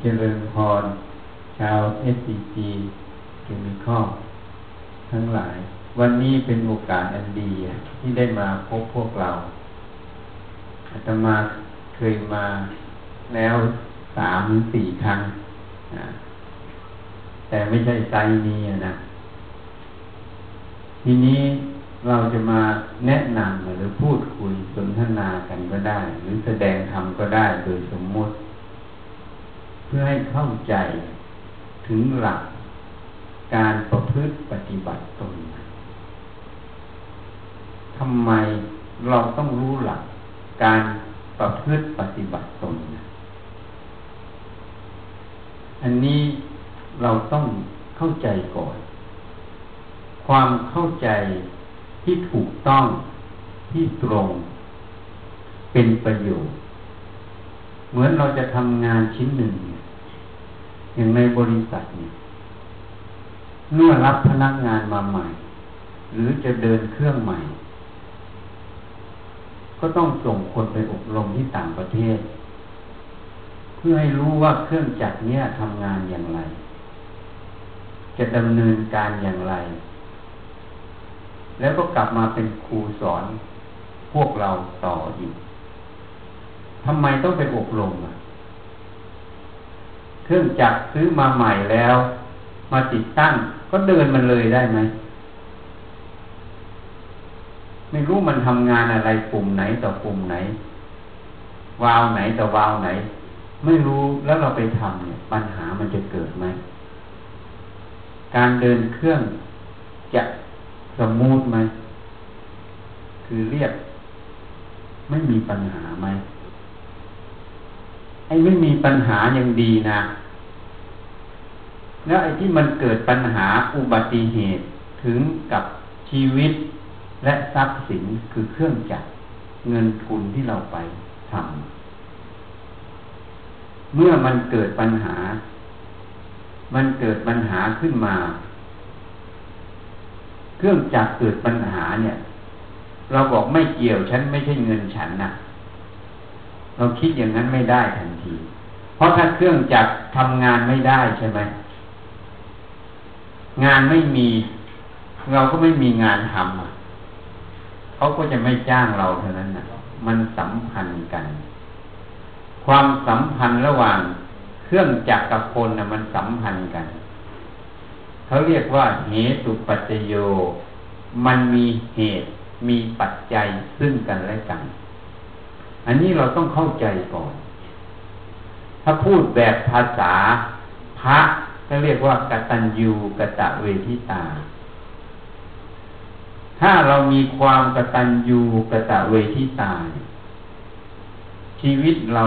เจริญพร ชาว SCG Chemical ทั้งหลาย วันนี้เป็นโอกาสอันดีที่ได้มาพบพวกเราอาตมาเคยมาแล้วสามหรือสี่ครั้งแต่ไม่ใช่ site นี้นะ ทีนี้เราจะมาแนะนำหรือพูดคุยสนทนากันก็ได้ หรือแสดงธรรมก็ได้โดยสมมติ เพื่อให้เข้าใจถึงหลักการประพฤติปฏิบัติตนทำไมเราต้องรู้หลักการประพฤติปฏิบัติตน อันนี้เราต้องเข้าใจก่อน ความเข้าใจที่ถูกต้องที่ตรงเป็นประโยชน์ เหมือนเราจะทำงานชิ้นหนึ่ง อย่างในบริษัทเนี่ยเมื่อรับพนักงานมาใหม่ หรือจะเดินเครื่องใหม่ ก็ต้องส่งคนไปอบรมที่ต่างประเทศ เพื่อให้รู้ว่าเครื่องจักรเนี้ยทำงานอย่างไร จะดำเนินการอย่างไร แล้วก็กลับมาเป็นครูสอนพวกเราต่ออีกทำไมต้องไปอบรมอะ เครื่องจักรซื้อมาใหม่แล้ว มาติดตั้ง ก็เดินมันเลยได้ไหมไม่รู้มันทำงานอะไรปุ่มไหนต่อปุ่มไหน วาวไหนต่อวาวไหน ไม่รู้แล้วเราไปทำเนี่ยปัญหามันจะเกิดไหมการเดินเครื่องจะสมมูทไหมคือเรียก ไม่มีปัญหาไหม ไอ้ไม่มีปัญหายังดีนะ แล้วไอ้ที่มันเกิดปัญหาอุบัติเหตุถึงกับชีวิตและทรัพย์สินคือเครื่องจักรเงินทุนที่เราไปทำเมื่อมันเกิดปัญหา มันเกิดปัญหาขึ้นมา เครื่องจักรเกิดปัญหาเนี่ย เราบอกไม่เกี่ยวฉันไม่ใช่เงินฉันนะ เราคิดอย่างนั้นไม่ได้ทันที เพราะถ้าเครื่องจักรทำงานไม่ได้ใช่ไหม งานไม่มี เราก็ไม่มีงานทำเขาก็จะไม่จ้างเราเท่านั้นนะมันสัมพันธ์กัน ความสัมพันธ์ระหว่างเครื่องจักรกับคนนะมันสัมพันธ์กัน เขาเรียกว่าเหตุปัจจโย มันมีเหตุมีปัจจัยซึ่งกันและกัน อันนี้เราต้องเข้าใจก่อน ถ้าพูดแบบภาษาพระก็เรียกว่ากตัญญูกะตะเวทิตา ถ้าเรามีความกตัญญูกะตะเวทิตา ชีวิตเรา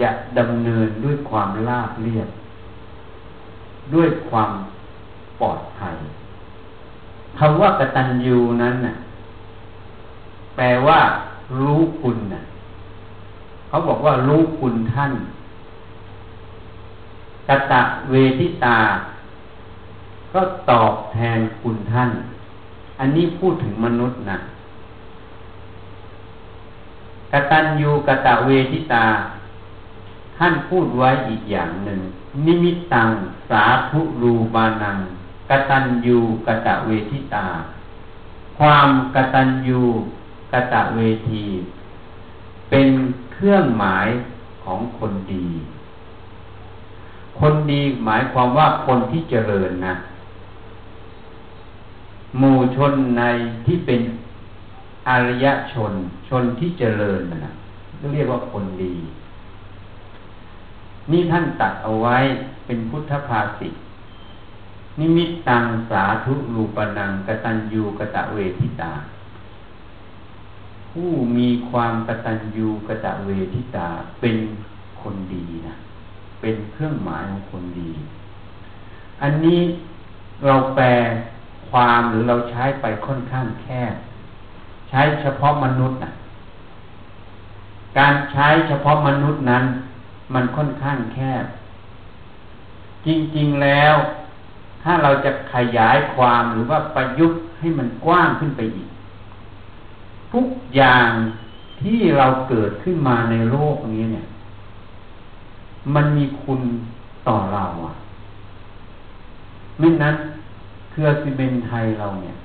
จะดำเนินด้วยความราบเรียบ ด้วยความปลอดภัยคำว่ากตัญญูนั้นน่ะแปลว่ารู้คุณน่ะ เขาบอกว่ารู้คุณท่านกตะเวทิตา ก็ตอบแทนคุณท่าน อันนี้พูดถึงมนุษย์นะกตัญญูกตะเวทิตา ท่านพูดไว้อีกอย่างหนึ่ง นิมิตตังสาธุรูปานังกตัญญูกตะเวทิตา ความกตัญญูกตะเวที เป็น รื่องหมายของคนดี คนดีหมายความว่าคนที่เจริญนะหมู่ชนในที่เป็นอริยชน ชนที่เจริญนะเรียกว่าคนดี นี่ท่านตัดเอาไว้เป็นพุทธภาษิตนิมิตตังสาธุรูปนังกตัญญูกะตะเวทิตา ผู้มีความกตัญญูกะตะเวทิตาเป็นคนดีนะเป็นเครื่องหมายของคนดี อันนี้เราแปลความหรือเราใช้ไปค่อนข้างแคบใช้เฉพาะมนุษย์นะการใช้เฉพาะมนุษย์นั้น มันค่อนข้างแคบ จริงๆแล้ว ถ้าเราจะขยายความหรือว่าประยุกต์ให้มันกว้างขึ้นไปอีก ทุกอย่างที่เราเกิดขึ้นมาในโลกนี้เนี่ย มันมีคุณต่อเราอะ ไม่นั้นเครือซีเมนไทยเราเนี่ย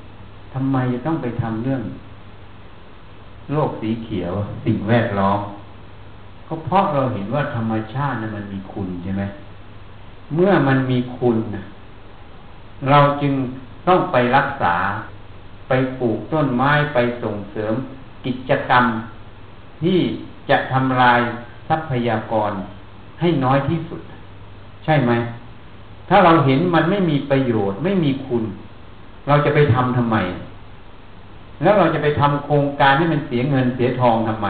ทำไมจะต้องไปทำเรื่อง โลกสีเขียวสิ่งแวดล้อมก็เพราะเราเห็นว่าธรรมชาตินั้นมันมีคุณใช่ไหมเมื่อมันมีคุณนะเราจึงต้องไปรักษา ไปปลูกต้นไม้ไปส่งเสริมกิจกรรม ที่จะทำลายทรัพยากรให้น้อยที่สุด ใช่ไหม ถ้าเราเห็นมันไม่มีประโยชน์ไม่มีคุณ เราจะไปทำทำไม แล้วเราจะไปทำโครงการให้มันเสียเงินเสียทองทำไม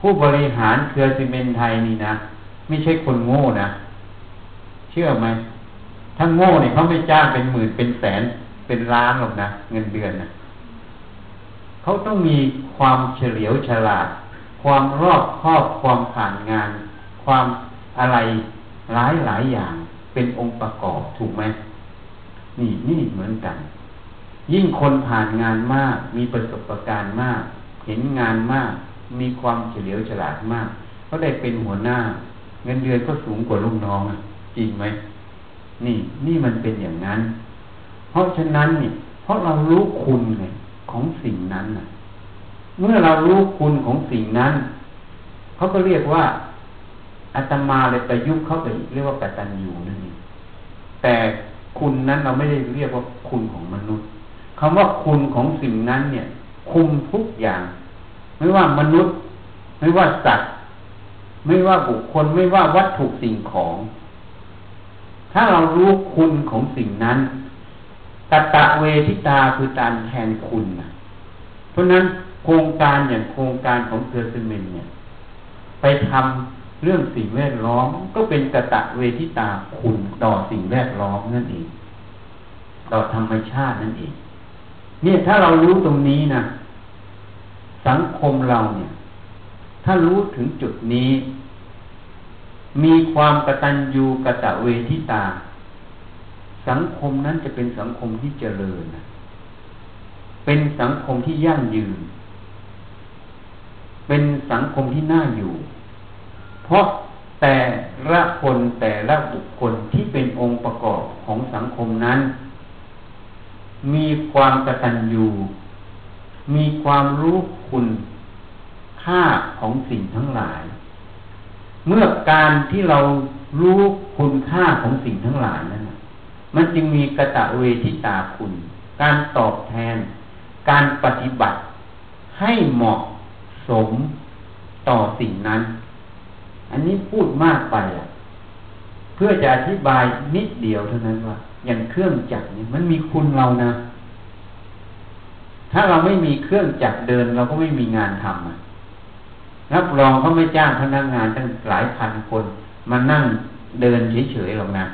ผู้บริหารเครือซีเมนไทยนี่นะ ไม่ใช่คนโง่นะ เชื่อไหมถ้าโง่เนี่ยเขาไม่จ้างเป็นหมื่นเป็นแสน เป็นล้านหรอกนะเงินเดือนนะเขาต้องมีความเฉลียวฉลาด ความรอบครอบความผ่านงาน ความอะไรหลายหลายอย่างเป็นองค์ประกอบถูกไหมนี่นี่เหมือนกัน ยิ่งคนผ่านงานมาก มีประสบการณ์มาก เห็นงานมาก มีความเฉลียวฉลาดมากก็ได้เป็นหัวหน้า เงินเดือนก็สูงกว่าลูกน้องจริงไหมนี่นี่มันเป็นอย่างนั้น ราะฉะนั้นนี่เพราะเรารู้คุณไงของสิ่งนั้นะเมื่อเรารู้คุณของสิ่งนั้นเขาก็เรียกว่าอาตมาเลยประยุกต์เข้าไปเรียกว่ากตัญญูนั่นเองแต่คุณนั้นเราไม่ได้เรียกว่าคุณของมนุษย์คำว่าคุณของสิ่งนั้นเนี่ย คุมทุกอย่าง ไม่ว่ามนุษย์ ไม่ว่าสัตว์ ไม่ว่าบุคคลไม่ว่าวัตถุสิ่งของ ถ้าเรารู้คุณของสิ่งนั้น ตตะเวทิตาคือการแทนคุณนะเพราะนั้นโครงการอย่างโครงการของเกลือซีเมนเนี่ย ไปทำเรื่องสิ่งแวดล้อมก็เป็นกตะเวทิตาคุณต่อสิ่งแวดล้อมนั่นเอง ต่อธรรมชาตินั่นเอง เนี่ยถ้าเรารู้ตรงนี้นะสังคมเราเนี่ย ถ้ารู้ถึงจุดนี้ มีความกตัญญูกะตะเวทิตา สังคมนั้นจะเป็นสังคมที่เจริญ เป็นสังคมที่ยั่งยืน เป็นสังคมที่น่าอยู่ เพราะแต่ละคนแต่ละบุคคลที่เป็นองค์ประกอบของสังคมนั้น มีความกตัญญูมีความรู้คุณค่าของสิ่งทั้งหลาย เมื่อการที่เรารู้คุณค่าของสิ่งทั้งหลายนั้น มันจึงมีกระตะเวทิตาคุณ การตอบแทน การปฏิบัติให้เหมาะสมต่อสิ่งนั้น อันนี้พูดมากไปอะ เพื่อจะอธิบายนิดเดียวเท่านั้นว่า อย่างเครื่องจักรนี่มันมีคุณเรานะ ถ้าเราไม่มีเครื่องจักรเดินเราก็ไม่มีงานทำอะรับรองเขาไม่จ้างพนักงานตั้งหลายพันคน มานั่งเดินเฉยๆหรอกนะ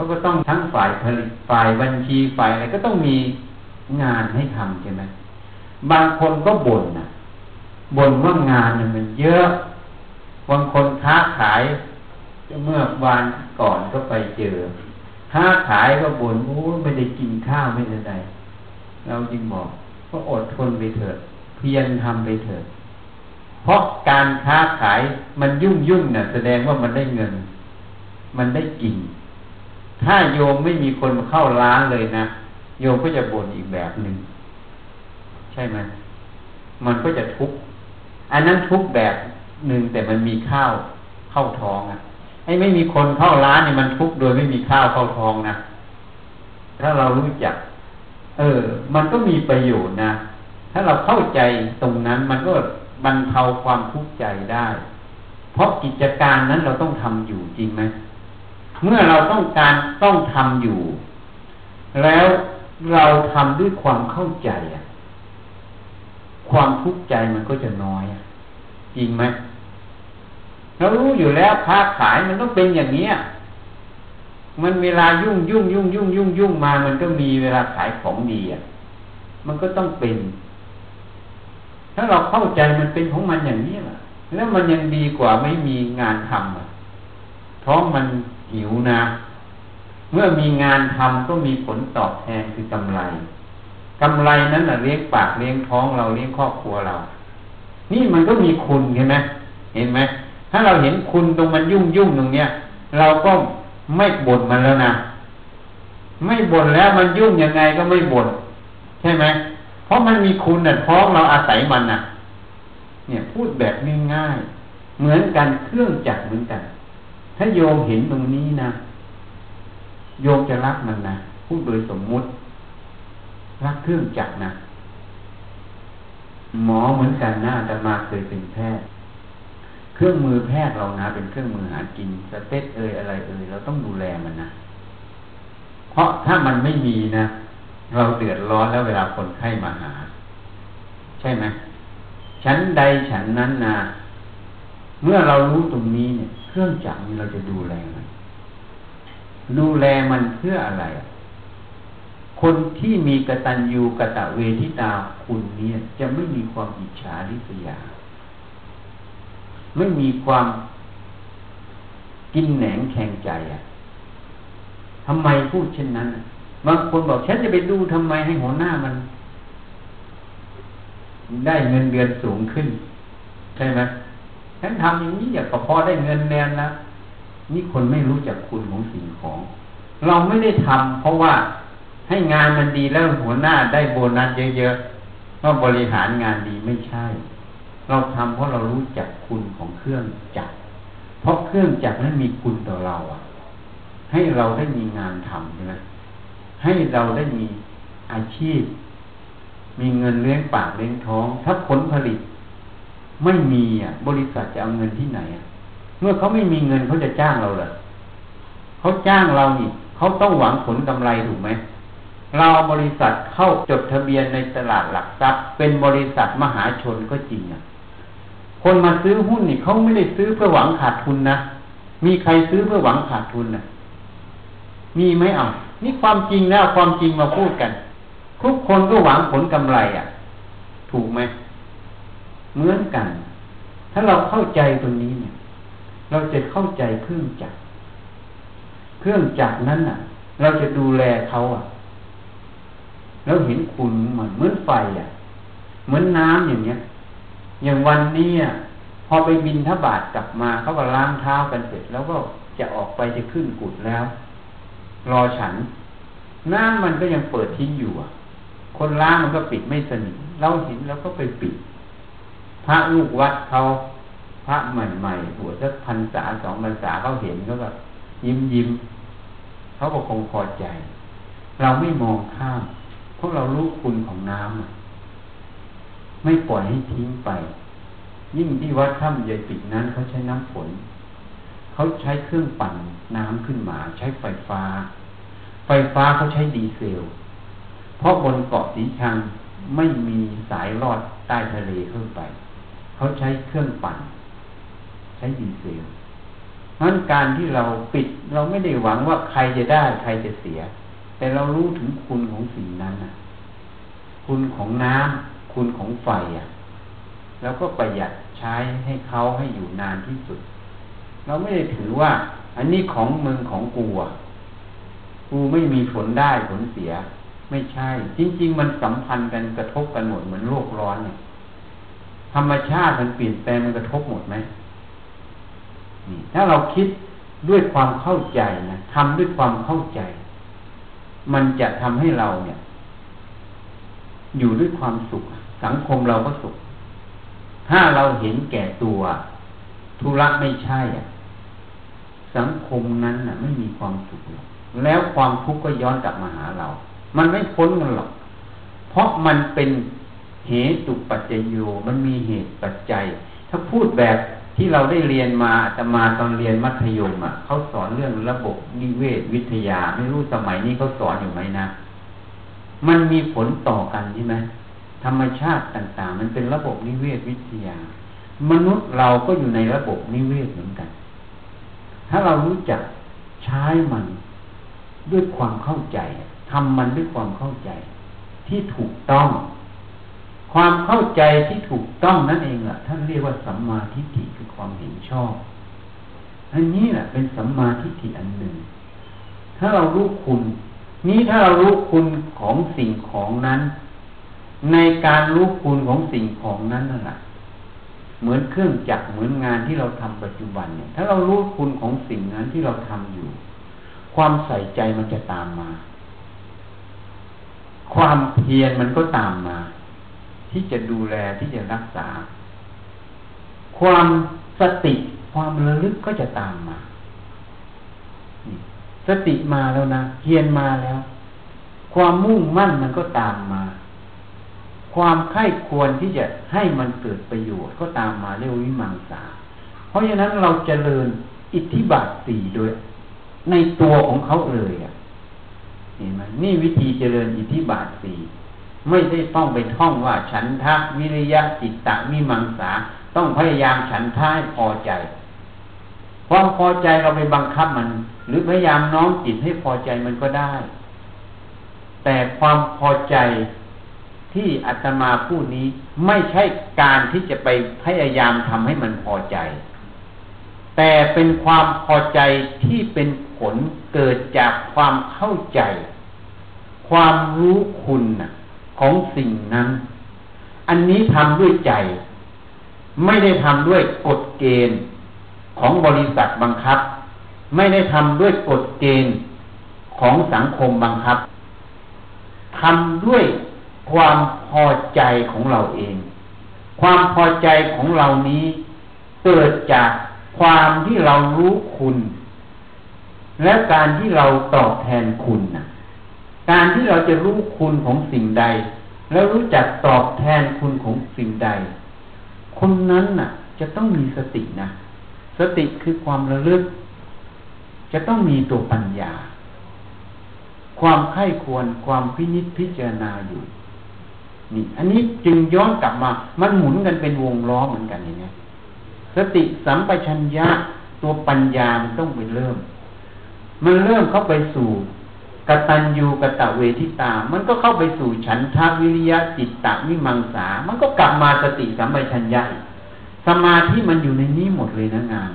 เขาก็ต้องทั้งฝ่ายผลิตฝ่ายบัญชีฝ่ายอะไรก็ต้องมีงานให้ทำใช่ไหมบางคนก็บ่นนะบ่นว่างานมันเยอะ บางคนค้าขายเมื่อวานก่อนก็ไปเจอค้าขายก็บ่นโอ้ไม่ได้กินข้าวไม่ได้ใดเราจึงบอกก็อดทนไปเถิดเพียรทำไปเถิดเพราะการค้าขายมันยุ่งยุ่งน่ะ แสดงว่ามันได้เงิน มันได้กิน ถ้าโยมไม่มีคนเข้าร้านเลยนะโยมก็จะบ่นอีกแบบหนึ่งใช่ไหมมันก็จะทุกข์อันนั้นทุกข์แบบหนึ่งแต่มันมีข้าวเข้าท้องอะไอ้ไม่มีคนเข้าร้านเนี่ยมันทุกข์โดยไม่มีข้าวเข้าท้องนะถ้าเรารู้จัก เออ มันก็มีประโยชน์นะถ้าเราเข้าใจตรงนั้นมันก็บรรเทาความทุกข์ใจได้ เพราะกิจการนั้นเราต้องทำอยู่จริงไหม เมื่อเราต้องการต้องทำอยู่ แล้วเราทำด้วยความเข้าใจอะความทุกข์ใจมันก็จะน้อยจริงไหมเรารู้อยู่แล้วค้าขายมันต้องเป็นอย่างนี้มันเวลายุ่งยุ่งยุ่งยุ่งยุ่งยุ่งมา มันก็มีเวลาขายของดีอะ มันก็ต้องเป็น ถ้าเราเข้าใจมันเป็นของมันอย่างนี้ล่ะแล้วมันยังดีกว่าไม่มีงานทำอะท้องมัน หิวนะ เมื่อมีงานทำก็มีผลตอบแทนคือกำไรกำไรนั้นนะเลี้ยงปากเลี้ยงท้องเราเลี้ยงครอบครัวเรา นี่มันก็มีคุณเห็นไหมเห็นไหมถ้าเราเห็นคุณตรงมันยุ่งยุ่งตรงเนี้ยเราก็ไม่บ่นมันแล้วนะไม่บ่นแล้วมันยุ่งยังไงก็ไม่บ่นใช่ไหมเพราะมันมีคุณน่ะพร้อมเราอาศัยมันน่ะ เนี่ยพูดแบบง่ายๆเหมือนกันเครื่องจักรเหมือนกัน ถ้าโยมเห็นตรงนี้นะ โยมจะรักมันนะพูดโดยสมมุติ รักเครื่องจักรนะหมอเหมือนกันนะแต่มาเคยเป็นแพทย์ เครื่องมือแพทย์เรานะ เป็นเครื่องมือหากินสเต็ตเอยอะไรเอยเราต้องดูแลมันนะเพราะถ้ามันไม่มีนะเราเดือดร้อนแล้วเวลาคนไข้มาหา ใช่ไหมฉันใดฉันนั้นนะเมื่อเรารู้ตรงนี้เนี่ย เครื่องจักรนี้เราจะดูแลมันดูแลมันเพื่ออะไร คนที่มีกตัญญูกะตะเวทิตาคุณเนี่ย จะไม่มีความอิจฉาริษยา ไม่มีความกินแหนงแข่งใจอะทำไมพูดเช่นนั้น บางคนบอกฉันจะไปดูทำไมให้หัวหน้ามัน ได้เงินเดือนสูงขึ้น ใช่ไหม ฉันทำอย่างนี้อยากพอได้เงินเดือนนะนี่คนไม่รู้จักคุณของสิ่งของ เราไม่ได้ทำเพราะว่าให้งานมันดีแล้วหัวหน้าได้โบนัสเยอะๆว่าบริหารงานดีไม่ใช่ เราทำเพราะเรารู้จักคุณของเครื่องจักร เพราะเครื่องจักรนั้นมีคุณต่อเราอะ ให้เราได้มีงานทำใช่ไหมให้เราได้มีอาชีพ มีเงินเลี้ยงปากเลี้ยงท้อง ถ้าผลผลิต ไม่มีอะ บริษัทจะเอาเงินที่ไหนอะเมื่อเขาไม่มีเงินเขาจะจ้างเราเหรอเขาจ้างเรานี่เขาต้องหวังผลกำไรถูกไหมเราบริษัทเข้าจดทะเบียนในตลาดหลักทรัพย์ เป็นบริษัทมหาชนก็จริงอะ คนมาซื้อหุ้นนี่เขาไม่ได้ซื้อเพื่อหวังขาดทุนนะมีใครซื้อเพื่อหวังขาดทุนน่ะ มีไหมอะนี่ความจริงแล้วความจริงมาพูดกัน ทุกคนก็หวังผลกำไรอะ ถูกไหม เหมือนกัน ถ้าเราเข้าใจตรงนี้เนี่ย เราจะเข้าใจเครื่องจักร เครื่องจักรนั้นอะ เราจะดูแลเขาอะ แล้วเห็นคุณเหมือนเหมือนไฟอะ เหมือนน้ำอย่างเงี้ย อย่างวันนี้พอไปบินทบาทกลับมาเขาก็ล้างเท้ากันเสร็จ แล้วก็จะออกไปจะขึ้นกุดแล้ว รอฉัน น้ำมันก็ยังเปิดทิ้งอยู่อะ คนล้างมันก็ปิดไม่สนิทเราเห็นแล้วก็ไปปิด ระลูกวัดเขาพระใหม่ๆหัวสักพันษาสองพรรษาเขาเห็นเขาก็ยิ้มยิ้มเขาก็คงพอใจ เราไม่มองข้ามพราะเรารู้คุณของน้ำไม่ปล่อยให้ทิ้งไป ยิ่งที่วัดถ้ำใหญ่ปิดนั้นเขาใช้น้ำฝนเขาใช้เครื่องปั่นน้ำขึ้นมา ใช้ไฟฟ้า ไฟฟ้าเขาใช้ดีเซล เพราะบนเกาะสีชังไม่มีสายรอดใต้ทะเลขึ้นไป เขาใช้เครื่องปั่น ใช้ดีเซลนั้นการที่เราปิดเราไม่ได้หวังว่าใครจะได้ใครจะเสีย แต่เรารู้ถึงคุณของสิ่งนั้นนะคุณของน้ำคุณของไฟอะ แล้วก็ประหยัดใช้ให้เขาให้อยู่นานที่สุด เราไม่ได้ถือว่า อันนี้ของมึงของกูอะกูไม่มีผลได้ผลเสีย ไม่ใช่ จริง ๆ มันสัมพันธ์กันกระทบกันหมดเหมือนโลกร้อนเนี่ย ธรรมชาติมันเปลี่ยนแปลงมันกระทบหมดไหมถ้าเราคิดด้วยความเข้าใจนะทำด้วยความเข้าใจ มันจะทำให้เราเนี่ย อยู่ด้วยความสุข สังคมเราก็สุข ถ้าเราเห็นแก่ตัว ธุระไม่ใช่อะ สังคมนั้นน่ะ ไม่มีความสุขแล้วความทุกข์ก็ย้อนกลับมาหาเรา มันไม่พ้นกันหรอก เพราะมันเป็น เหตุปัจจโยมันมีเหตุปัจจัย ถ้าพูดแบบที่เราได้เรียนมาจะมาตอนเรียนมัธยมอะเขาสอนเรื่องระบบนิเวศวิทยา ไม่รู้สมัยนี้เขาสอนอยู่ไหมนะ มันมีผลต่อกันใช่ไหมธรรมชาติต่างๆ มันเป็นระบบนิเวศวิทยา มนุษย์เราก็อยู่ในระบบนิเวศเหมือนกัน ถ้าเรารู้จักใช้มันด้วยความเข้าใจทำมันด้วยความเข้าใจ ที่ถูกต้อง ความเข้าใจที่ถูกต้องนั่นเองแหละท่านเรียกว่าสัมมาทิฏฐิคือความเห็นชอบ อันนี้แหละเป็นสัมมาทิฏฐิอันหนึ่ง ถ้าเรารู้คุณ นี้ถ้าเรารู้คุณของสิ่งของนั้น ในการรู้คุณของสิ่งของนั้นนั่นแหละเหมือนเครื่องจักรเหมือนงานที่เราทำปัจจุบันเนี่ย ถ้าเรารู้คุณของสิ่งนั้นที่เราทำอยู่ ความใส่ใจมันจะตามมา ความเพียรมันก็ตามมา ที่จะดูแลที่จะรักษา ความสติความระลึกก็จะตามมา สติมาแล้วนะเพียรมาแล้ว ความมุ่งมั่นมันก็ตามมา ความไข้ควรที่จะให้มันเกิดประโยชน์ก็ตามมาเรียกวิมังสา เพราะฉะนั้นเราจเจริญอิทธิบาทสี่โดย ในตัวของเขาเลยอะเห็นไหมนี่วิธีเจริญอิทธิบาทสี่ ไม่ได้ต้องไปท่องว่าฉันทะวิริยะจิตตะมิมังสา ต้องพยายามฉันทะให้พอใจความพอใจเราไปบังคับมัน หรือพยายามน้อมจิตให้พอใจมันก็ได้ แต่ความพอใจที่อาตมาพูดนี้ไม่ใช่การที่จะไปพยายามทำให้มันพอใจ แต่เป็นความพอใจที่เป็นผลเกิดจากความเข้าใจ ความรู้คุณ ของสิ่งนั้น อันนี้ทำด้วยใจ ไม่ได้ทำด้วยกฎเกณฑ์ของบริษัทบังคับ ไม่ได้ทำด้วยกฎเกณฑ์ของสังคมบังคับทำด้วยความพอใจของเราเอง ความพอใจของเรานี้เกิดจากความที่เรารู้คุณ และการที่เราตอบแทนคุณนะ การที่เราจะรู้คุณของสิ่งใด แล้วรู้จักตอบแทนคุณของสิ่งใด คนนั้นน่ะ จะต้องมีสตินะ สติคือความระลึก จะต้องมีตัวปัญญา ความไข้ควรความพินิจพิจารณาอยู่นี่อันนี้จึงย้อนกลับมา มันหมุนกันเป็นวงล้อเหมือนกันอย่างนี้สติสัมปชัญญะตัวปัญญามันต้องไปเริ่ม มันเริ่มเข้าไปสู่ กตัญญูกตะเวทิตา มันก็เข้าไปสู่ฉันทาวิริยะจิตตะมิมังสา มันก็กลับมาสติสัมปชัญญะสมาธิมันอยู่ในนี้หมดเลยนะงาน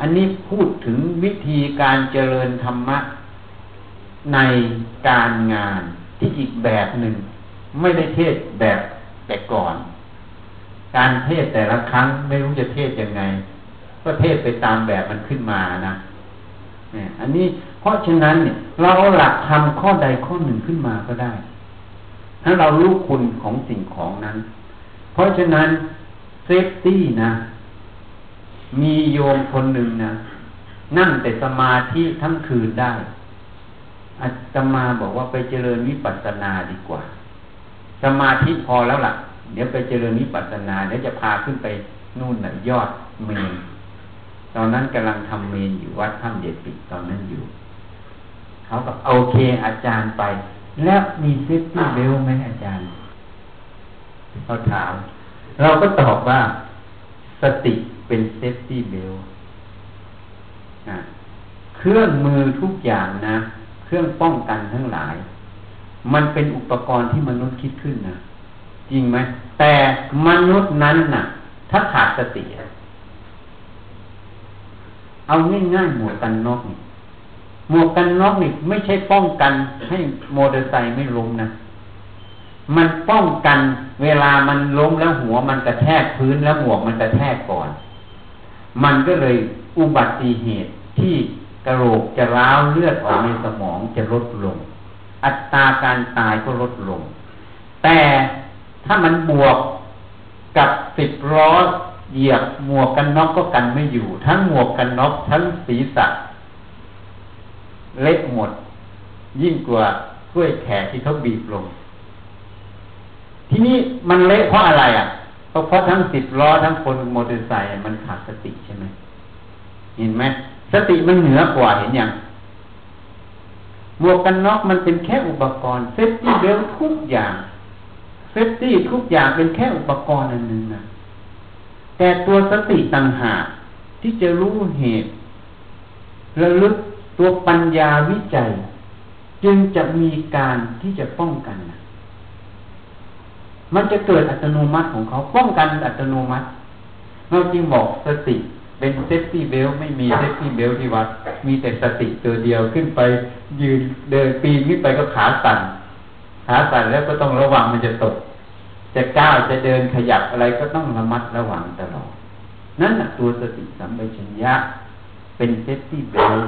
อันนี้พูดถึงวิธีการเจริญธรรมะในการงานที่อีกแบบหนึ่ง ไม่ได้เทศแบบแต่ก่อน การเทศแต่ละครั้งไม่รู้จะเทศยังไง ก็เทศไปตามแบบมันขึ้นมานะ อันนี้เพราะฉะนั้นเนี่ยเราหลักทำข้อใดข้อหนึ่งขึ้นมาก็ได้ ถ้าเรารู้คุณของสิ่งของนั้น เพราะฉะนั้นเซฟตี้นะ มีโยมคนหนึ่งนะ นั่งแต่สมาธิทั้งคืนได้อาตมาบอกว่าไปเจริญวิปัสสนาดีกว่า สมาธิพอแล้วล่ะ เดี๋ยวไปเจริญวิปัสสนาเดี๋ยวจะพาขึ้นไปนู่นน่ะยอดเมรุ ตอนนั้นกำลังทำเมรุอยู่วัดถ้ำเด็ดปิดตอนนั้นอยู่ เขาก็โอเคอาจารย์ไป แล้วมี safety belt ไหมอาจารย์เขาถาม เราก็ตอบว่าสติเป็น safety belt เครื่องมือทุกอย่างนะ เครื่องป้องกันทั้งหลาย มันเป็นอุปกรณ์ที่มนุษย์คิดขึ้นนะจริงไหมแต่มนุษย์นั้นน่ะ ถ้าขาดสติ เอาง่ายๆหมวกกันน็อกนี่หมวกกันน็อกนี่ไม่ใช่ป้องกันให้มอเตอร์ไซค์ไม่ล้มนะมันป้องกันเวลามันล้มแล้วหัวมันกระแทกพื้นแล้วหมวกมันกระแทกก่อน มันก็เลยอุบัติเหตุที่กระโหลกจะร้าวเลือดออกในสมองจะลดลง อัตราการตายก็ลดลง แต่ถ้ามันบวกกับสิบล้อ เหยียบหมวกกันน็อกก็กันไม่อยู่ ทั้งหมวกกันน็อกทั้งศีรษะเล็กหมด ยิ่งกว่าก้วยแขกที่เขาบีบลง ทีนี้มันเละเพราะอะไรอะเพราะเพราะทั้งสิบล้อทั้งคนมอเตอร์ไซค์มันขาดสติใช่ไหมเห็นไหมสติมันเหนือกว่าเห็นยังหมวกกันน็อกมันเป็นแค่อุปกรณ์ safety belt ทุกอย่าง safety ทุกอย่างเป็นแค่อุปกรณ์อันหนึ่งนะ แต่ตัวสติต่างหากที่จะรู้เหตุระลึกตัวปัญญาวิจัย จึงจะมีการที่จะป้องกัน มันจะเกิดอัตโนมัติของเขาป้องกันอัตโนมัติเราจึงบอกสติเป็น safety belt ไม่มี safety belt ที่วัด มีแต่สติตัวเดียวขึ้นไปยืนเดินปีนขึ้นไปก็ขาสั่นขาสั่นแล้วก็ต้องระวังมันจะตก จะก้าวจะเดินขยับอะไรก็ต้องระมัดระวังตลอด นั่นแหละตัวสติสัมปชัญญะเป็น safety belt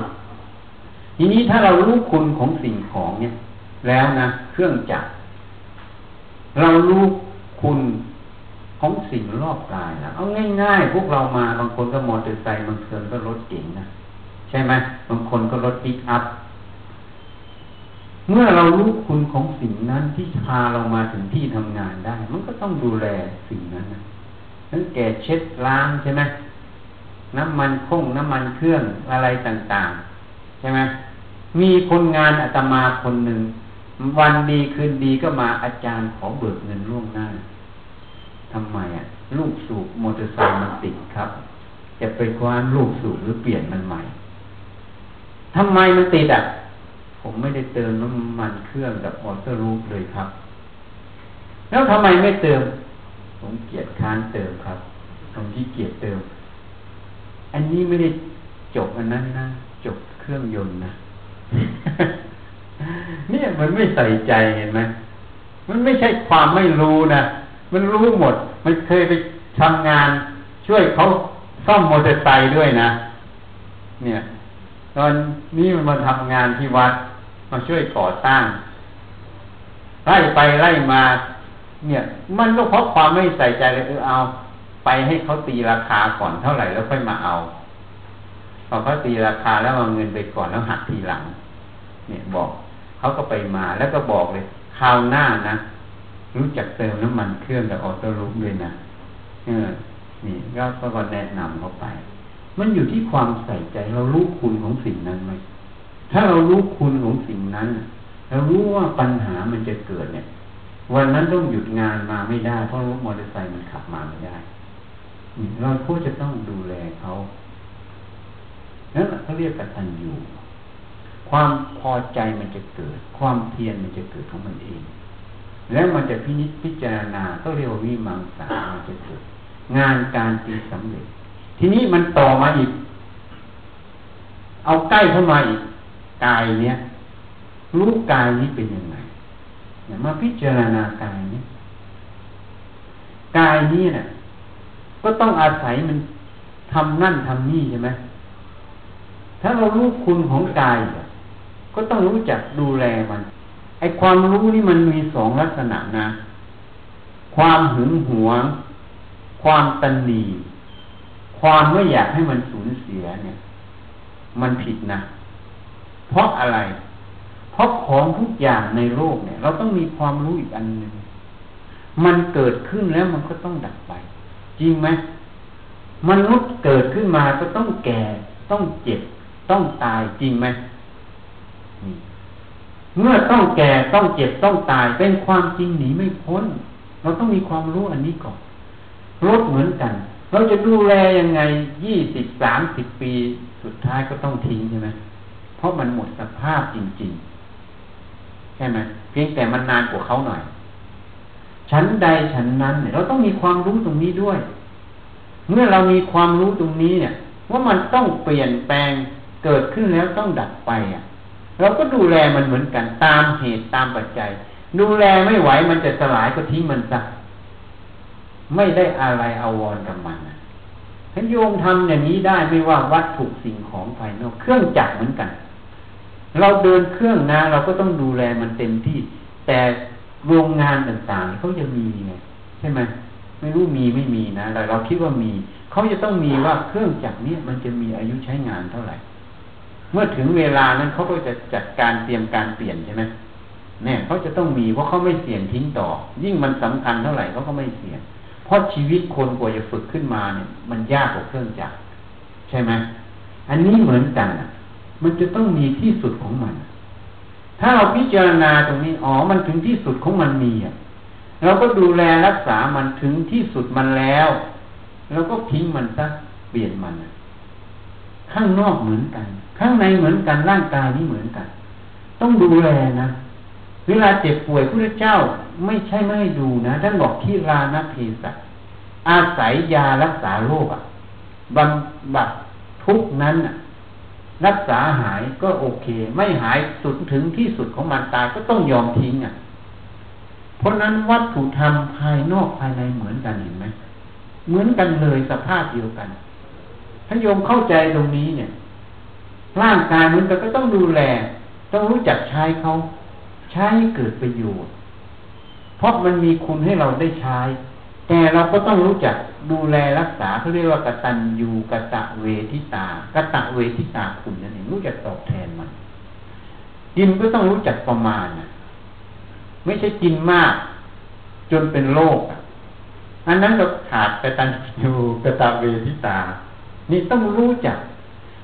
ทีนี้ถ้าเรารู้คุณของสิ่งของเนี่ย แล้วนะเครื่องจักร เรารู้คุณของสิ่งรอบกายนะเอาง่ายๆ พวกเรามาบางคนก็มอเตอร์ไซค์บางคนก็รถเก๋งนะใช่ไหมบางคนก็รถปิกอัพ เมื่อเรารู้คุณของสิ่งนั้นที่พาเรามาถึงที่ทำงานได้ มันก็ต้องดูแลสิ่งนั้นนะนั่นแก่เช็ดล้างใช่ไหมน้ำมันคงน้ำมันเครื่องอะไรต่างๆ ใช่ไหมมีคนงานอาตมาคนหนึ่ง วันดีคืนดีก็มาอาจารย์ขอเบิกเงินล่วงหน้าทำไมอะ ลูกสูบมอเตอร์ไซค์มันติดครับ จะไปคว้านลูกสูบหรือเปลี่ยนมันใหม่ทำไมมันติดอะ ผมไม่ได้เติมน้ำมันเครื่องกับออเตอร์รูปเลยครับ แล้วทำไมไม่เติม ผมเกียดค้านเติมครับผมที่เกียดเติม อันนี้ไม่ได้จบอันนั้นนะจบเครื่องยนต์นะเนี่ยมันไม่ใส่ใจเห็นไหมมันไม่ใช่ความไม่รู้นะมันรู้หมด มันเคยไปทำงาน ช่วยเขาซ่อมมอเตอร์ไซค์ด้วยนะ เนี่ย ตอนนี้มันมาทำงานที่วัด มาช่วยก่อสร้างไล่ไปไล่มา เนี่ย มันก็เพราะความไม่ใส่ใจเลยเออเอา ไปให้เขาตีราคาก่อนเท่าไหร่แล้วค่อยมาเอาพอเขาตีราคาแล้วเอาเงินไปก่อนแล้วหักทีหลัง เนี่ยบอกเขาก็ไปมาแล้วก็บอกเลยคราวหน้านะรู้จักเติมน้ำมันเครื่องกับออโต้รูปด้วยนะเออนี่ก็ก็แนะนำเขาไป มันอยู่ที่ความใส่ใจเรารู้คุณของสิ่งนั้นไหม ถ้าเรารู้คุณของสิ่งนั้นเรารู้ว่าปัญหามันจะเกิดเนี่ย วันนั้นต้องหยุดงานมาไม่ได้ เพราะรถมอเตอร์ไซค์มันขับมาไม่ได้ เราควรจะต้องดูแลเขานั่นเขาเรียกกตัญญูความพอใจมันจะเกิด ความเพียรมันจะเกิดของมันเอง แล้วมันจะพินิจพิจารณาก็เรียกว่าวิมังสามันจะเกิด งานการตีสำเร็จ ทีนี้มันต่อมาอีก เอาใกล้เข้ามาอีก กายเนี้ยรู้กายนี้เป็นยังไงเนี่ยมาพิจารณากายนี้กายนี้เนี่ยก็ต้องอาศัยมันทำนั่นทำนี่ใช่ไหมถ้าเรารู้คุณของกาย ก็ต้องรู้จักดูแลมัน ไอความรู้นี่มันมีสองลักษณะนะ ความหึงหวง ความตันหนีความไม่อยากให้มันสูญเสียเนี่ย มันผิดนะ เพราะอะไร เพราะของทุกอย่างในโลกเนี่ย เราต้องมีความรู้อีกอันหนึ่งมันเกิดขึ้นแล้วมันก็ต้องดับไป จริงไหมมนุษย์เกิดขึ้นมาก็ต้องแก่ ต้องเจ็บ ต้องตายจริงไหมเมื่อต้องแก่ต้องเจ็บต้องตายเป็นความจริงหนีไม่พ้น เราต้องมีความรู้อันนี้ก่อนรถเหมือนกัน เราจะดูแลยังไงยี่สิบสามสิบปี สุดท้ายก็ต้องทิ้งใช่ไหม เพราะมันหมดสภาพจริง ๆ ใช่ไหมเพียงแต่มันนานกว่าเขาหน่อยชั้นใดชั้นนั้นเนี่ยเราต้องมีความรู้ตรงนี้ด้วย เมื่อเรามีความรู้ตรงนี้เนี่ย ว่ามันต้องเปลี่ยนแปลงเกิดขึ้นแล้วต้องดับไปอะ เราก็ดูแลมันเหมือนกันตามเหตุตามปัจจัย ดูแลไม่ไหวมันจะสลายก็ทิ้งมันซะไม่ได้อะไรเอาวอนกับมันท่านโยมทำอย่างนี้ได้ไม่ว่าวัตถุสิ่งของภายนอกเครื่องจักรเหมือนกัน เราเดินเครื่องนะเราก็ต้องดูแลมันเต็มที่ แต่โรงงานต่างๆเขาจะมีไงใช่ไหมไม่รู้มีไม่มีนะแต่เราคิดว่ามีเขาจะต้องมีว่าเครื่องจักรนี้มันจะมีอายุใช้งานเท่าไหร่ เมื่อถึงเวลานั้นเขาก็จะจัดการเตรียมการเปลี่ยนใช่ไหมเนี่ยเขาจะต้องมีเพราะเขาไม่เสี่ยงทิ้งต่อ ยิ่งมันสำคัญเท่าไหร่เขาก็ไม่เสี่ยงเพราะชีวิตคนกว่าจะฝึกขึ้นมาเนี่ย มันยากกว่าเครื่องจักรใช่ไหมอันนี้เหมือนกัน มันจะต้องมีที่สุดของมัน ถ้าเราพิจารณาตรงนี้ อ๋อ มันถึงที่สุดของมันมีอะ เราก็ดูแลรักษามันถึงที่สุดมันแล้วเราก็ทิ้งมันซะ เปลี่ยนมัน ข้างนอกเหมือนกัน ข้างในเหมือนกัน ร่างกายนี้เหมือนกัน ต้องดูแลนะ เวลาเจ็บป่วยพระเจ้าไม่ใช่ไม่ให้ดูนะ ท่านบอกที่รานะเพสัอาศัยยารักษาโรคอะบำบัดทุกนั้นอะ รักษาหายก็โอเค ไม่หายสุดถึงที่สุดของมันตายก็ต้องยอมทิ้งอะ เพราะนั้นวัตถุธรรมภายนอกภายในเหมือนกันเห็นไหมเหมือนกันเลยสภาพเดียวกันถ้าโยมเข้าใจตรงนี้เนี่ย ร่างกายมันก็ต้องดูแล ต้องรู้จักใช้เขาใช้ให้เกิดประโยชน์เพราะมันมีคุณให้เราได้ใช้ แต่เราก็ต้องรู้จักดูแลรักษาเขาเรียกว่ากตัญญูกะตะเวทิตากะตะเวทิตาคุณนั่นเองรู้จักตอบแทนมัน กินก็ต้องรู้จักประมาณนะไม่ใช่กินมาก จนเป็นโรคอันนั้นเราขาดกตัญญูกะตะเวทิตา นี่ต้องรู้จัก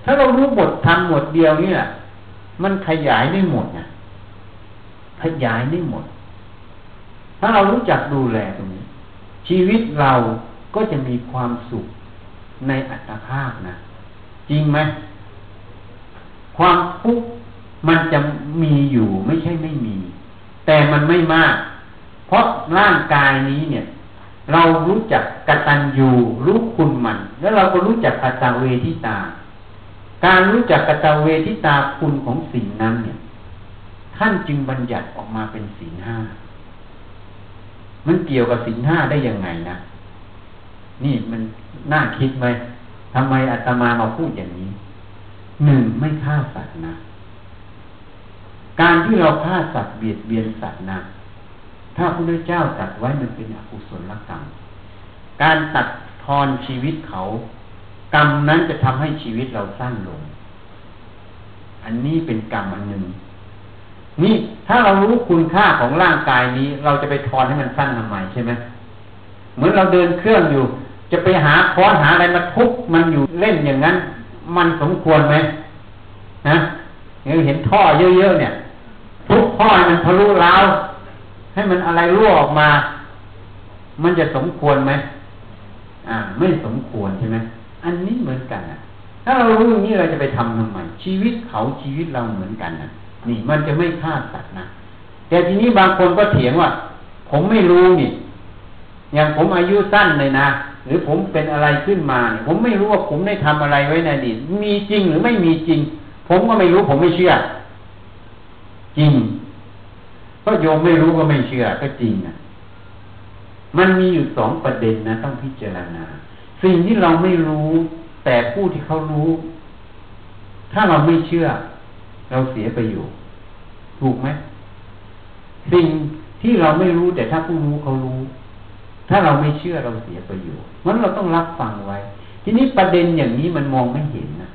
ถ้าเรารู้บททำหมดเดียวนี่แหละมันขยายได้หมดนะขยายได้หมด ถ้าเรารู้จักดูแลตรงนี้ ชีวิตเราก็จะมีความสุขในอัตภาพนะ จริงไหม ความทุกข์มันจะมีอยู่ไม่ใช่ไม่มี แต่มันไม่มาก เพราะร่างกายนี้เนี่ย เรารู้จักกตัญญูรู้คุณมัน แล้วเราก็รู้จักกตเวทิตา การรู้จักกตเวทิตาคุณของสิ่งนั้นเนี่ย ท่านจึงบัญญัติออกมาเป็นสีห้า มันเกี่ยวกับสีห้าได้ยังไงนะ นี่มันน่าคิดไหมทำไมอาตมามาพูดอย่างนี้ หนึ่งไม่ฆ่าสัตว์นะ การที่เราฆ่าสัตว์เบียดเบียนสัตว์นะ ถ้าพระพุทธเจ้าตัดไว้มันเป็นอกุศลกรรม การตัดทอนชีวิตเขา กรรมนั้นจะทำให้ชีวิตเราสั้นลง อันนี้เป็นกรรมอันหนึ่ง นี่ถ้าเรารู้คุณค่าของร่างกายนี้ เราจะไปทอนให้มันสั้นทำไมใช่ไหมเหมือนเราเดินเครื่องอยู่ จะไปหาค้อนหาอะไรมาทุบมันอยู่เล่นอย่างนั้น มันสมควรไหมนะเห็นท่อเยอะๆเนี่ย ทุบท่อมันทะลุร้าวให้มันอะไรรั่วออกมา มันจะสมควรไหมอ่า ไม่สมควรใช่ไหมอันนี้เหมือนกันอะถ้าเรารู้อย่างนี้เราจะไปทำทำไมชีวิตเขาชีวิตเราเหมือนกันนะ นี่มันจะไม่ฆ่าสัตว์นะแต่ทีนี้บางคนก็เถียงว่า ผมไม่รู้นี่ อย่างผมอายุสั้นเลยนะหรือผมเป็นอะไรขึ้นมาเนี่ยผมไม่รู้ว่าผมได้ทำอะไรไว้ในอดีตมีจริงหรือไม่มีจริง ผมก็ไม่รู้ผมไม่เชื่อ จริงเพราะโยมไม่รู้ก็ไม่เชื่อ ก็จริงนะมันมีอยู่สองประเด็นนะ ต้องพิจารณา สิ่งที่เราไม่รู้ แต่ผู้ที่เขารู้ ถ้าเราไม่เชื่อ เราเสียไปอยู่ถูกไหมสิ่งที่เราไม่รู้แต่ถ้าผู้รู้เขารู้ ถ้าเราไม่เชื่อเราเสียไปอยู่มันเราต้องรับฟังไว้ ทีนี้ประเด็นอย่างนี้มันมองไม่เห็นนะ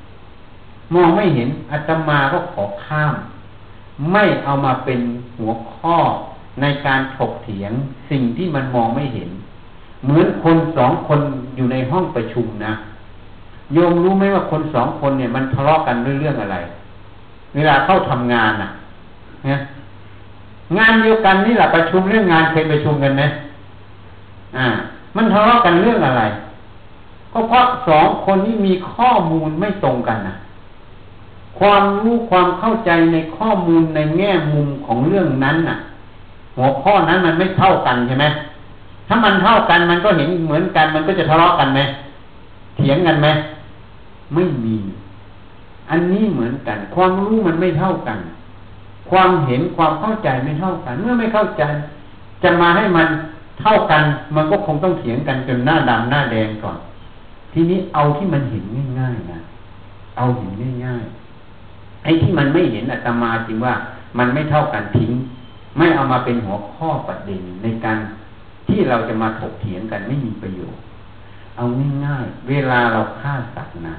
มองไม่เห็นอาตมาก็ขอข้าม ไม่เอามาเป็นหัวข้อในการถกเถียงสิ่งที่มันมองไม่เห็น เหมือนคนสองคนอยู่ในห้องประชุมนะโยมรู้ไหมว่าคนสองคนเนี่ยมันทะเลาะกันด้วยเรื่องอะไร เวลาเข้าทำงานน่ะนะงานเดียวกันนี่แหละประชุมเรื่องงานเคยประชุมกันไหมอ่า มันทะเลาะกันเรื่องอะไร ก็เพราะสองคนนี้มีข้อมูลไม่ตรงกันนะความรู้ความเข้าใจในข้อมูลในแง่มุมของเรื่องนั้นน่ะ หัวข้อนั้นมันไม่เท่ากันใช่ไหมถ้ามันเท่ากันมันก็เห็นเหมือนกัน มันก็จะทะเลาะกันไหมเถียงกันไหมไม่มี อันนี้เหมือนกัน ความรู้มันไม่เท่ากัน ความเห็นความเข้าใจไม่เท่ากัน เมื่อไม่เข้าใจ จะมาให้มันเท่ากัน มันก็คงต้องเถียงกันจนหน้าดำหน้าแดงก่อน ทีนี้เอาที่มันเห็นง่ายๆนะเอาเห็นง่ายๆไอ้ที่มันไม่เห็นอาตมาจริงว่า มันไม่เท่ากันทิ้ง ไม่เอามาเป็นหัวข้อประเด็นในการที่เราจะมาถกเถียงกันไม่มีประโยชน์ เอาง่ายๆเวลาเราฆ่าสัตว์นะ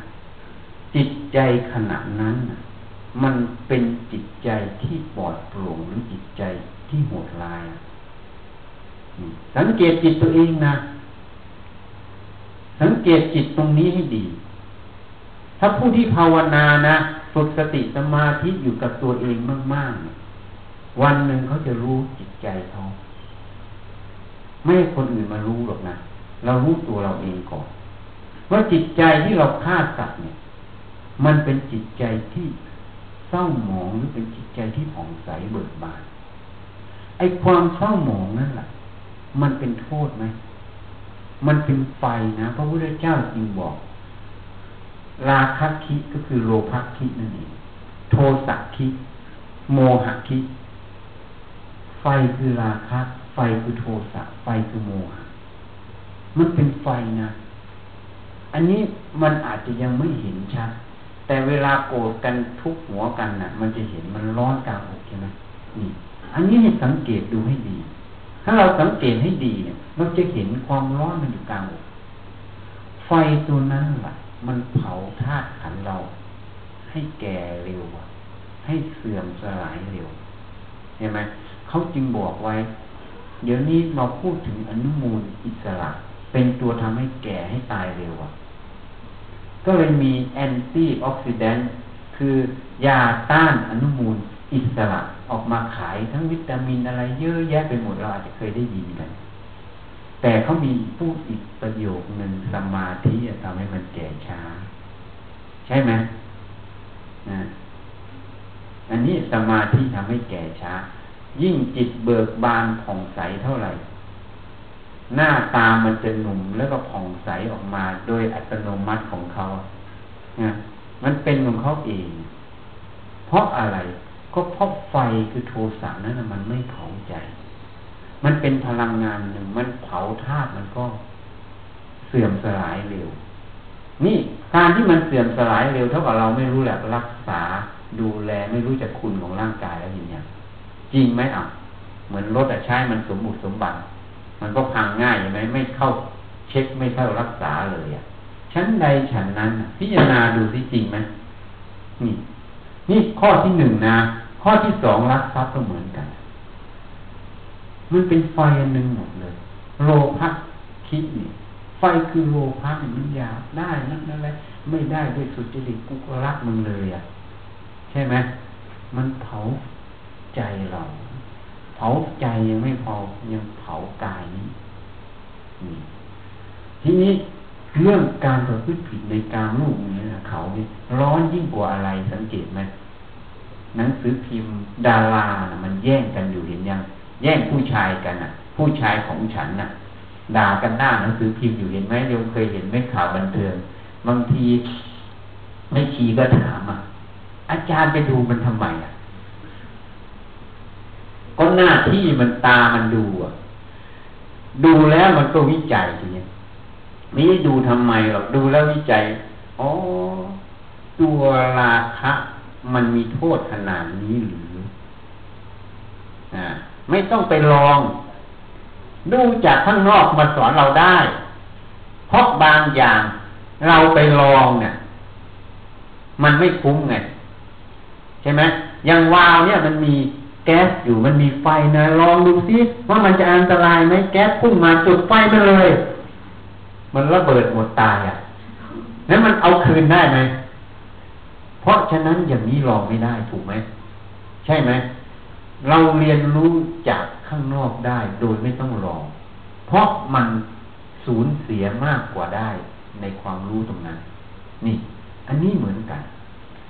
จิตใจขณะนั้นมันเป็นจิตใจที่ปลอดโปร่งหรือจิตใจที่โหดร้ายสังเกตจิตตัวเองนะ สังเกตจิตตรงนี้ให้ดี ถ้าผู้ที่ภาวนานะฝึกสติสมาธิอยู่กับตัวเองมากๆ วันหนึ่งเขาจะรู้จิตใจเขาไม่ให้คนอื่นมารู้หรอกนะ เรารู้ตัวเราเองก่อน ว่าจิตใจที่เราฆ่าสัตว์เนี่ย มันเป็นจิตใจที่เศร้าหมองหรือเป็นจิตใจที่ผ่องใสเบิกบานไอ้ความเศร้าหมองนั่นแหละมันเป็นโทษไหมมันเป็นไฟนะพระพุทธเจ้าจึงบอกราคะคิก็คือโลภคินั่นเองโทสะคิ โมหะคิ ไฟคือราคะ ไฟคือโทสะ ไฟคือโมหะ มันเป็นไฟนะ อันนี้มันอาจจะยังไม่เห็นชัด แต่เวลาโกรธกันทุกหัวกันนะ่ะ มันจะเห็นมันร้อนกลางอกใช่ไหมนี่ อันนี้ให้สังเกตดูให้ดี ถ้าเราสังเกตให้ดีเนี่ยเราจะเห็นความร้อนมันอยู่กลางอกไฟตัวนั้นแหละมันเผาธาตุขันเรา ให้แก่เร็วให้เสื่อมสลายเร็วเห็นไหมเขาจึงบอกไว้ เดี๋ยวนี้เราพูดถึงอนุมูลอิสระ เป็นตัวทำให้แก่ให้ตายเร็วอะ ก็เลยมีแอนตี้ออกซิแดนต์คือยาต้านอนุมูลอิสระออกมาขายทั้งวิตามินอะไรเยอะแยะไปหมดเราอาจจะเคยได้ยินกัน แต่เขามีพูดอีกประโยคหนึ่งสมาธิทำให้มันแก่ช้า ใช่ไหมนะอันนี้สมาธิทำให้แก่ช้า ยิ่งจิตเบิกบานผ่องใสเท่าไหร่ หน้าตามันจะหนุ่มแล้วก็ผ่องใสออกมาโดยอัตโนมัติของเขานะมันเป็นของเขาเอง เพราะอะไร ก็เพราะไฟคือโทสะนั้นมันไม่เผาใจ มันเป็นพลังงานหนึ่ง มันเผาธาตุมันก็เสื่อมสลายเร็ว นี่การที่มันเสื่อมสลายเร็วเท่ากับเราไม่รู้แหละรักษาดูแลไม่รู้จักคุณของร่างกายแล้วอย่างเงี้ยจริงไหมอะ เหมือนรถอะใช้มันสมบุกสมบัติ มันก็พังง่ายใช่ไหมไม่เข้าเช็คไม่เข้ารักษาเลยอะชั้นใดฉันนั้น พิจารณาดูสิจริงไหมนี่ นี่ข้อที่หนึ่งนะ ข้อที่สองรักทรัพย์ก็เหมือนกัน มันเป็นไฟอันหนึ่งหมดเลย โลภะคิดนี่ไฟคือโลภะมันอยากได้นั่นนั่นแหละไม่ได้ด้วยสุจริตกุกรักมึงเลยอะ ใช่ไหมมันเผาใจเรา ผาใจยังไม่พอยังเผากายนี้ทีนี้เรื่องการประพฤติผิดในการลูกนี้นะเขาเนี่ยร้อนยิ่งกว่าอะไรสังเกตไหมหนังสือพิมพ์ดารานะมันแย่งกันอยู่เห็นยัง แย่งผู้ชายกันอะผู้ชายของฉันน่ะ ด่ากันหน้าหนังสือพิมพ์อยู่เห็นไหมเดี๋ยวเคยเห็นไหมข่าวบันเทิงบางทีไม่ชีก็ถามอะอาจารย์ไปดูมันทำไมอะ ก็หน้าที่มันตามันดูอะดูแล้วมันก็วิจัยทีนี้ไม่ได้ดูทำไมหรอกดูแล้ววิจัยอ๋อตัวราคะมันมีโทษขนาดนี้หรืออ่าไม่ต้องไปลอง ดูจากข้างนอกมาสอนเราได้ เพราะบางอย่างเราไปลองเนี่ยมันไม่คุ้มไง ใช่ไหมอย่างวาวเนี่ยมันมี แก๊สอยู่มันมีไฟนะลองดูซิว่ามันจะอันตรายไหมแก๊สพุ่งมาจุดไฟมาเลย มันระเบิดหมดตายอะแล้วมันเอาคืนได้ไหมเพราะฉะนั้นอย่างนี้ลองไม่ได้ถูกไหมใช่ไหมเราเรียนรู้จากข้างนอกได้โดยไม่ต้องลอง เพราะมันสูญเสียมากกว่าได้ในความรู้ตรงนั้น นี่ อันนี้เหมือนกัน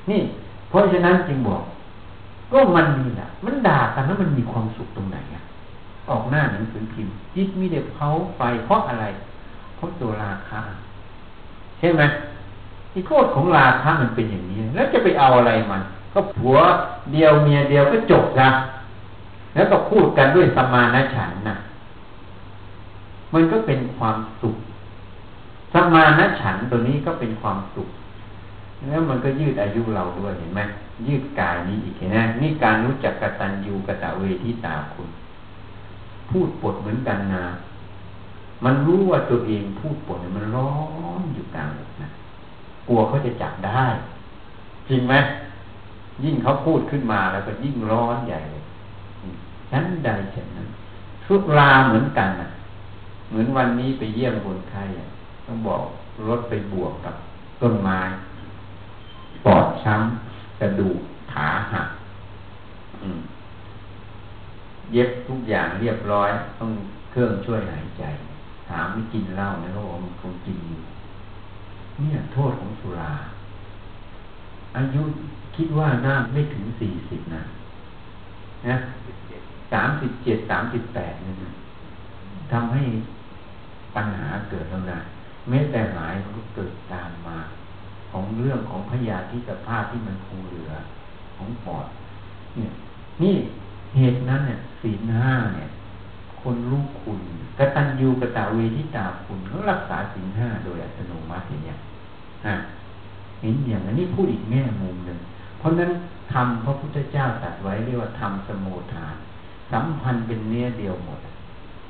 นี่ เพราะฉะนั้นจึงบอก ก็มันนี่แหละมันด่ากันแล้วมันมีความสุขตรงไหนอะออกหน้าหนังสือพิมพ์จิตมีเด็กเผาไฟเพราะอะไร เพราะตัวราคาใช่ไหมที่โทษของราคามันเป็นอย่างนี้ แล้วจะไปเอาอะไรมัน ก็ผัวเดียวเมียเดียวก็จบละแล้วก็พูดกันด้วยสมานฉันนะมันก็เป็นความสุขสมานฉันตัวนี้ก็เป็นความสุข แล้วมันก็ยืดอายุเราด้วยเห็นไหมยืดกายนี้อีกนไหมนี่การรู้จักกตัญญูกะตะเวทิตาคุณ พูดปดเหมือนกันนะมันรู้ว่าตัวเองพูดปดมันร้อนอยู่กลางอกนะกลัวเขาจะจับได้ จริงไหมยิ่งเขาพูดขึ้นมาแล้วก็ยิ่งร้อนใหญ่เลยนั้นใดเช่นนั้นทุกลาเหมือนกันนะเหมือนวันนี้ไปเยี่ยมคนไข้ต้องบอกรถไปบวกกับต้นไม้ ปอดช้ำกระดูกขาหักเย็บทุกอย่างเรียบร้อย ต้องเครื่องช่วยหายใจถามไม่กินเหล้านะเขาบอกมันคงกินอยู่เนี่ยโทษของสุรา อายุคิดว่าน่าไม่ถึงสี่สิบนะนะสามสิบเจ็ดสามสิบแปดนี่นะทำให้ปัญหาเกิดแล้วนะแม้แต่หายก็เกิดตามมา ของเรื่องของพยาธิสภาพที่มันคงเหลือของปอด เนี่ย นี่เหตุนั้นเนี่ยศีลห้าเนี่ย คนรู้คุณกตัญญูกตเวทิตาคุณเขารักษาศีลห้าโดยอัตโนมัติเงี้ยเห็นอย่างนี้พูดอีกแง่มุมหนึ่งเพราะนั้นทำพระพุทธเจ้าตรัสไว้เรียกว่าทำสมุทาน สัมพันธ์เป็นเนื้อเดียวหมด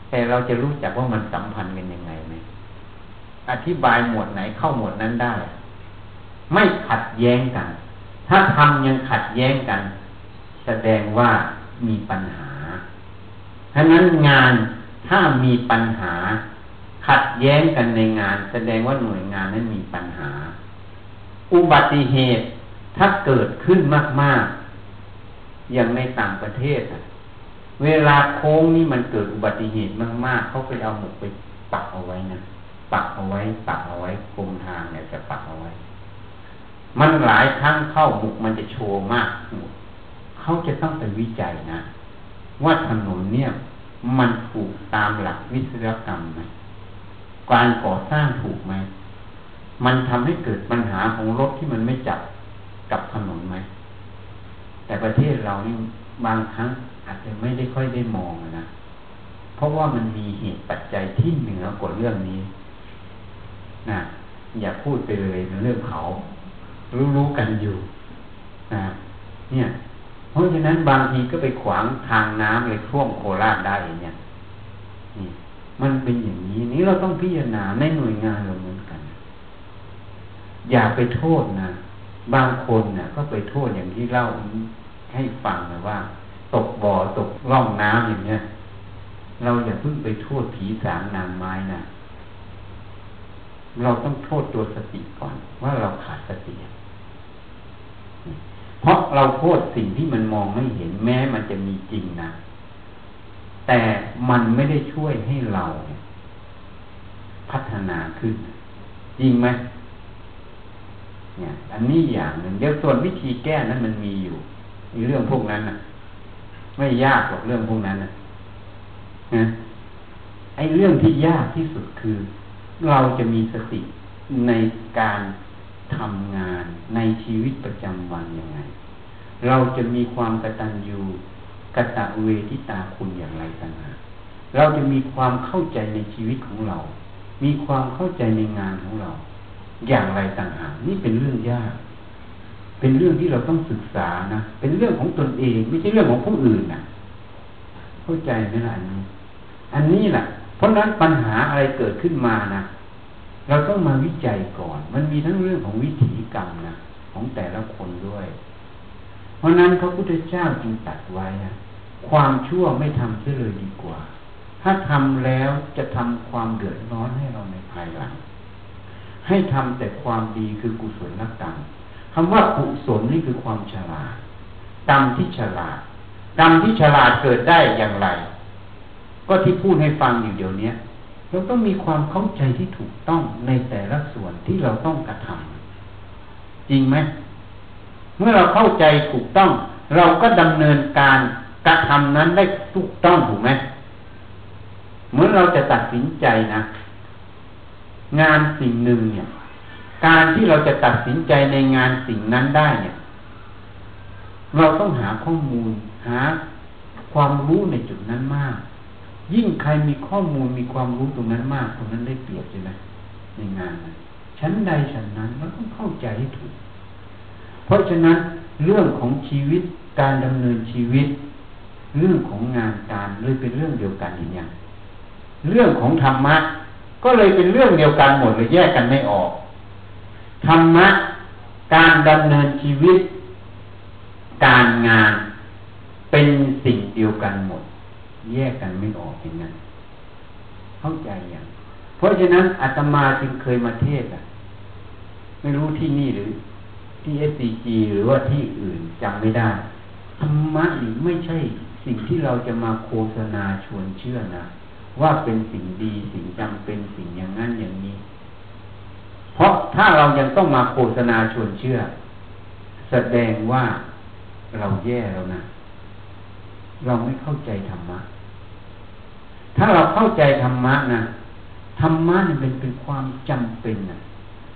แต่เราจะรู้จักว่ามันสัมพันธ์กันยังไงไหมอธิบายหมวดไหนเข้าหมวดนั้นได้ ไม่ขัดแย้งกัน ถ้าทำยังขัดแย้งกัน แสดงว่ามีปัญหาฉะนั้นงานถ้ามีปัญหา ขัดแย้งกันในงาน แสดงว่าหน่วยงานนั้นมีปัญหา อุบัติเหตุถ้าเกิดขึ้นมากๆ อย่างในต่างประเทศเวลาโค้งนี่มันเกิดอุบัติเหตุมาก ๆ เขาไปเอาหมกไปปักเอาไว้นะ ปักเอาไว้ ปักเอาไว้กรมทางเนี่ยจะปักเอาไว้ มันหลายครั้งเข้าหมุกมันจะโชว์มาก เขาจะต้องไปวิจัยนะ ว่าถนนเนี่ย มันถูกตามหลักวิศวกรรมไหมการก่อสร้างถูกไหม มันทำให้เกิดปัญหาของรถที่มันไม่จับกับถนนไหม แต่ประเทศเรานี่บางครั้งอาจจะไม่ได้ค่อยได้มองนะ เพราะว่ามันมีเหตุปัจจัยที่เหนือกว่าเรื่องนี้นะอย่าพูดไปเลยเรื่องเขา รู้รู้กันอยู่นะเนี่ย เพราะฉะนั้นบางทีก็ไปขวางทางน้ำเลยท่วมโคราชได้เนี่ยนี่มันเป็นอย่างนี้นี้เราต้องพิจารณาในหน่วยงานเราเหมือนกัน อย่าไปโทษนะบางคนเนี่ยก็ไปโทษอย่างที่เล่าให้ฟังนะว่า ตกบ่อตกร่องน้ำอย่างเนี้ยเราอย่าเพิ่งไปโทษผีสางนางไม้นะเราต้องโทษตัวสติก่อนว่าเราขาดสติ เพราะเราโทษสิ่งที่มันมองไม่เห็นแม้มันจะมีจริงนะ แต่มันไม่ได้ช่วยให้เรา พัฒนาขึ้น จริงไหมเนี่ย อันนี้อย่างหนึ่งเดี๋ยวส่วนวิธีแก้นั้นมันมีอยู่ในเรื่องพวกนั้นนะไม่ยากหรอกเรื่องพวกนั้นนะนะไอ้เรื่องที่ยากที่สุดคือ เราจะมีสติในการ ทำงานในชีวิตประจำวันยังไง เราจะมีความกตัญญูกตะเวทิตาคุณอย่างไรต่างหากเราจะมีความเข้าใจในชีวิตของเรา มีความเข้าใจในงานของเรา อย่างไรต่างหากนี่เป็นเรื่องยาก เป็นเรื่องที่เราต้องศึกษานะ เป็นเรื่องของตนเอง ไม่ใช่เรื่องของผู้อื่นนะเข้าใจไหมล่ะอันนี้ อันนี้แหละเพราะนั้นปัญหาอะไรเกิดขึ้นมานะ เราต้องมาวิจัยก่อน มันมีทั้งเรื่องของวิถีกรรมนะของแต่ละคนด้วย เพราะนั้นพระพุทธเจ้าจึงตัดไว้ความชั่วไม่ทำเสียเลยดีกว่า ถ้าทำแล้วจะทำความเดือดร้อนให้เราในภายหลัง ให้ทำแต่ความดีคือกุศลนักกรรมคำว่ากุศลนี่คือความฉลาดกรรมที่ฉลาดกรรมที่ฉลาดเกิดได้อย่างไร ก็ที่พูดให้ฟังอยู่เดี๋ยวนี้ เราต้องมีความเข้าใจที่ถูกต้องในแต่ละส่วนที่เราต้องกระทำจริงไหมเมื่อเราเข้าใจถูกต้อง เราก็ดำเนินการกระทำนั้นได้ถูกต้องถูกไหมเมื่อเราจะตัดสินใจนะ งานสิ่งหนึ่งเนี่ย การที่เราจะตัดสินใจในงานสิ่งนั้นได้เนี่ย เราต้องหาข้อมูลหาความรู้ในจุดนั้นมาก ยิ่งใครมีข้อมูลมีความรู้ตรงนั้นมากตรงนั้นได้เปรียบใช่ไหมในงานนั้นชั้นใดชั้นนั้นเราต้องเข้าใจให้ถูก เพราะฉะนั้นเรื่องของชีวิตการดำเนินชีวิต เรื่องของงานการเลยเป็นเรื่องเดียวกันอย่างนี้เรื่องของธรรมะ ก็เลยเป็นเรื่องเดียวกันหมดเลยแยกกันไม่ออกธรรมะการดำเนินชีวิต การงานเป็นสิ่งเดียวกันหมด แยกกันไม่ออกอย่างนั้นเข้าใจอย่างเพราะฉะนั้นอาตมาจึงเคยมาเทศอะ ไม่รู้ที่นี่หรือที่เอสซีจีหรือว่าที่อื่นจำไม่ได้ธรรมะนี่ไม่ใช่สิ่งที่เราจะมาโฆษณาชวนเชื่อนะว่าเป็นสิ่งดีสิ่งจำเป็นสิ่งอย่างนั้นอย่างนี้ เพราะถ้าเรายังต้องมาโฆษณาชวนเชื่อ แสดงว่าเราแย่แล้วนะ เราไม่เข้าใจธรรมะ ถ้าเราเข้าใจธรรมะนะธรรมะนี่เป็นเป็นความจำเป็นนะ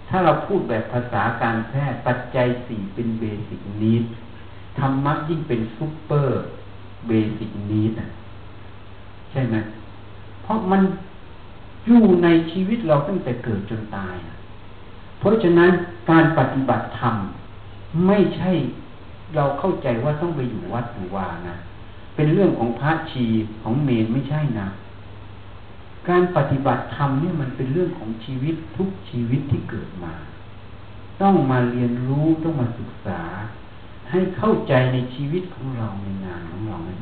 ถ้าเราพูดแบบภาษาการแพทย์ปัจจัยสี่เป็นเบสิกนิดธรรมะยิ่งเป็นซุปเปอร์เบสิกนีดใช่ไหมเพราะมันอยู่ในชีวิตเราตั้งแต่เกิดจนตายเพราะฉะนั้นการปฏิบัติธรรมไม่ใช่เราเข้าใจว่าต้องไปอยู่วัดหรือวานะ เป็นเรื่องของพระชีของเมนไม่ใช่นะ การปฏิบัติธรรมเนี่ยมันเป็นเรื่องของชีวิตทุกชีวิตที่เกิดมา ต้องมาเรียนรู้ต้องมาศึกษา ให้เข้าใจในชีวิตของเราในงานของเรานั้น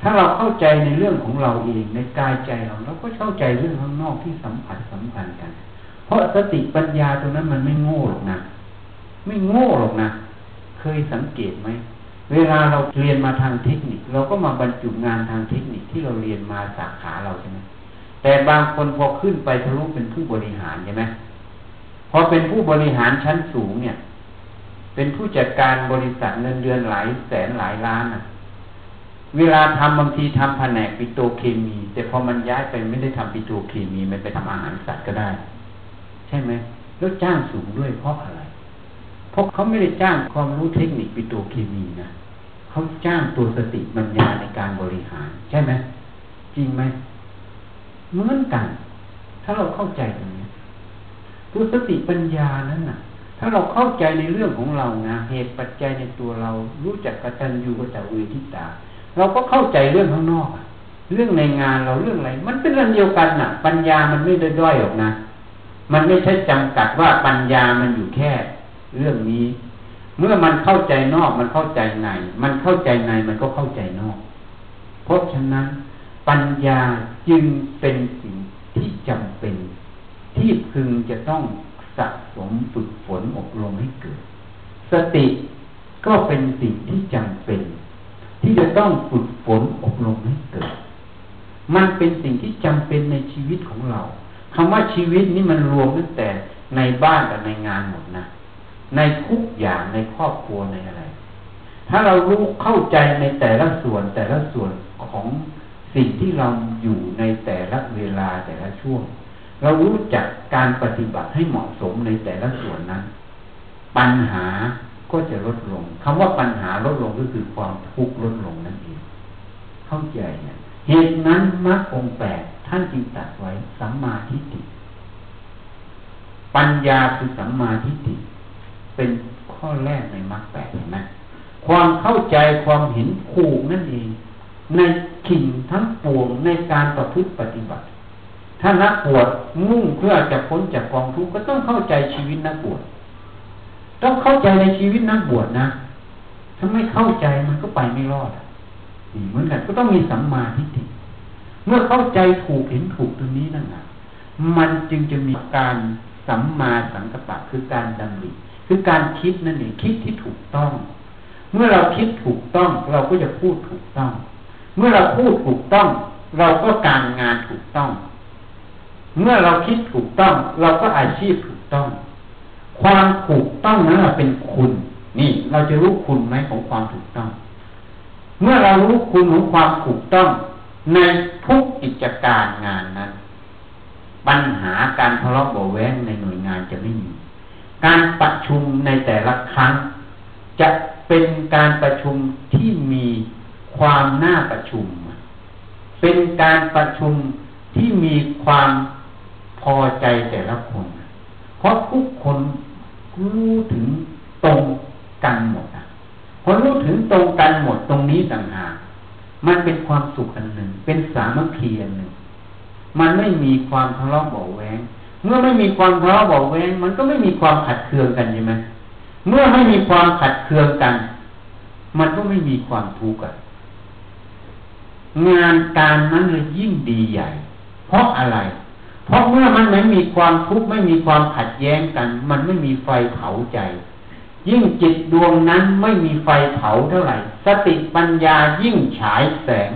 ถ้าเราเข้าใจในเรื่องของเราเองในกายใจเราเราก็เข้าใจเรื่องข้างนอกที่สัมผัสสัมพันธ์กัน เพราะสติปัญญาตรงนั้นมันไม่โง่หรอกนะ ไม่โง่หรอกนะ เคยสังเกตไหม เวลาเราเรียนมาทางเทคนิค เราก็มาบรรจุงานทางเทคนิคที่เราเรียนมาสาขาเราใช่ไหมแต่บางคนพอขึ้นไปทะลุเป็นผู้บริหารใช่ไหมพอเป็นผู้บริหารชั้นสูงเนี่ย เป็นผู้จัดการบริษัทเงินเดือนหลายแสนหลายล้านอะ เวลาทำบางทีทำแผนกปิโตเคมี แต่พอมันย้ายไปไม่ได้ทำปิโตเคมี มันไปทำอาหารสัตว์ก็ได้ ใช่ไหมแล้วจ้างสูงด้วยเพราะอะไร เพราะเขาไม่ได้จ้างความรู้เทคนิคปิโตเคมีนะ เขาจ้างตัวสติปัญญาในการบริหาร ใช่ไหมจริงไหมเหมือนกัน ถ้าเราเข้าใจตรงนี้ตัวสติปัญญานั้นน่ะ ถ้าเราเข้าใจในเรื่องของเรานะเหตุปัจจัยในตัวเรารู้จักกตัญญูกตเวทิตา เราก็เข้าใจเรื่องข้างนอกเรื่องในงานเราเรื่องอะไร มันเป็นเรื่องเดียวกันน่ะ ปัญญามันไม่ได้ด้อยหรอกนะ มันไม่ใช่จำกัดว่าปัญญามันอยู่แค่ เรื่องนี้ เมื่อมันเข้าใจนอกมันเข้าใจใน มันเข้าใจในมันก็เข้าใจนอก เพราะฉะนั้น ปัญญาจึงเป็นสิ่งที่จำเป็น ที่พึงจะต้องสะสมฝึกฝนอบรมให้เกิด สติก็เป็นสิ่งที่จำเป็น ที่จะต้องฝึกฝนอบรมให้เกิด มันเป็นสิ่งที่จำเป็นในชีวิตของเราคำว่าชีวิตนี้มันรวมตั้งแต่ในบ้านกับในงานหมดนะ ในทุกอย่างในครอบครัวในอะไร ถ้าเรารู้เข้าใจในแต่ละส่วนแต่ละส่วนของสิ่งที่เราอยู่ในแต่ละเวลาแต่ละช่วง เรารู้จักการปฏิบัติให้เหมาะสมในแต่ละส่วนนั้น ปัญหาก็จะลดลงคำว่าปัญหาลดลงก็คือความทุกข์ลดลงนั่นเองเข้าใจเนี่ยเหตุนั้นมรรคองแปดท่านจึงตัดไว้สัมมาทิฏฐิปัญญาคือสัมมาทิฏฐิ เป็นข้อแรกในมรรคแปดเห็นไหมความเข้าใจความเห็นผูกนั่นเอง ในขิงทั้งปวงในการประพฤติปฏิบัติ ถ้านักบวชมุ่งเพื่อจะพ้นจากกองทุกข์ก็ต้องเข้าใจชีวิตนักบวชต้องเข้าใจในชีวิตนักบวชนะ ถ้าไม่เข้าใจมันก็ไปไม่รอดเหมือนกันก็ต้องมีสัมมาทิฏฐิเมื่อเข้าใจถูกเห็นถูกตรงนี้นั่นแหละมันจึงจะมีการสัมมาสังกัปปะคือการดำริ คือการคิดนั่นเองคิดที่ถูกต้อง เมื่อเราคิดถูกต้อง เราก็จะพูดถูกต้อง เมื่อเราพูดถูกต้อง เราก็การงานถูกต้อง เมื่อเราคิดถูกต้อง เราก็อาชีพถูกต้อง ความถูกต้องนั้นเป็นคุณ นี่ เราจะรู้คุณไหมของความถูกต้อง เมื่อเรารู้คุณของความถูกต้อง ในทุกกิจการงานนั้น ปัญหาการทะเลาะเบาแว้งในหน่วยงานจะไม่มี การประชุมในแต่ละครั้ง จะเป็นการประชุมที่มีความน่าประชุม เป็นการประชุมที่มีความพอใจแต่ละคน เพราะทุกคนรู้ถึงตรงกันหมดพอรู้ถึงตรงกันหมดตรงนี้ต่างหากมันเป็นความสุขอันหนึ่ง เป็นสามัคคีอันหนึ่ง มันไม่มีความทะเลาะเบาแหวง เมื่อไม่มีความทะเลาะเบาแวงมันก็ไม่มีความขัดเคืองกันใช่ไหมเมื่อไม่มีความขัดเคืองกัน มันก็ไม่มีความทุกข์กันงานการนั้นเลยยิ่งดีใหญ่ เพราะอะไร เพราะเมื่อมันไม่มีความทุกข์ไม่มีความขัดแย้งกัน มันไม่มีไฟเผาใจ ยิ่งจิตดวงนั้นไม่มีไฟเผาเท่าไหร่ สติปัญญายิ่งฉายแสง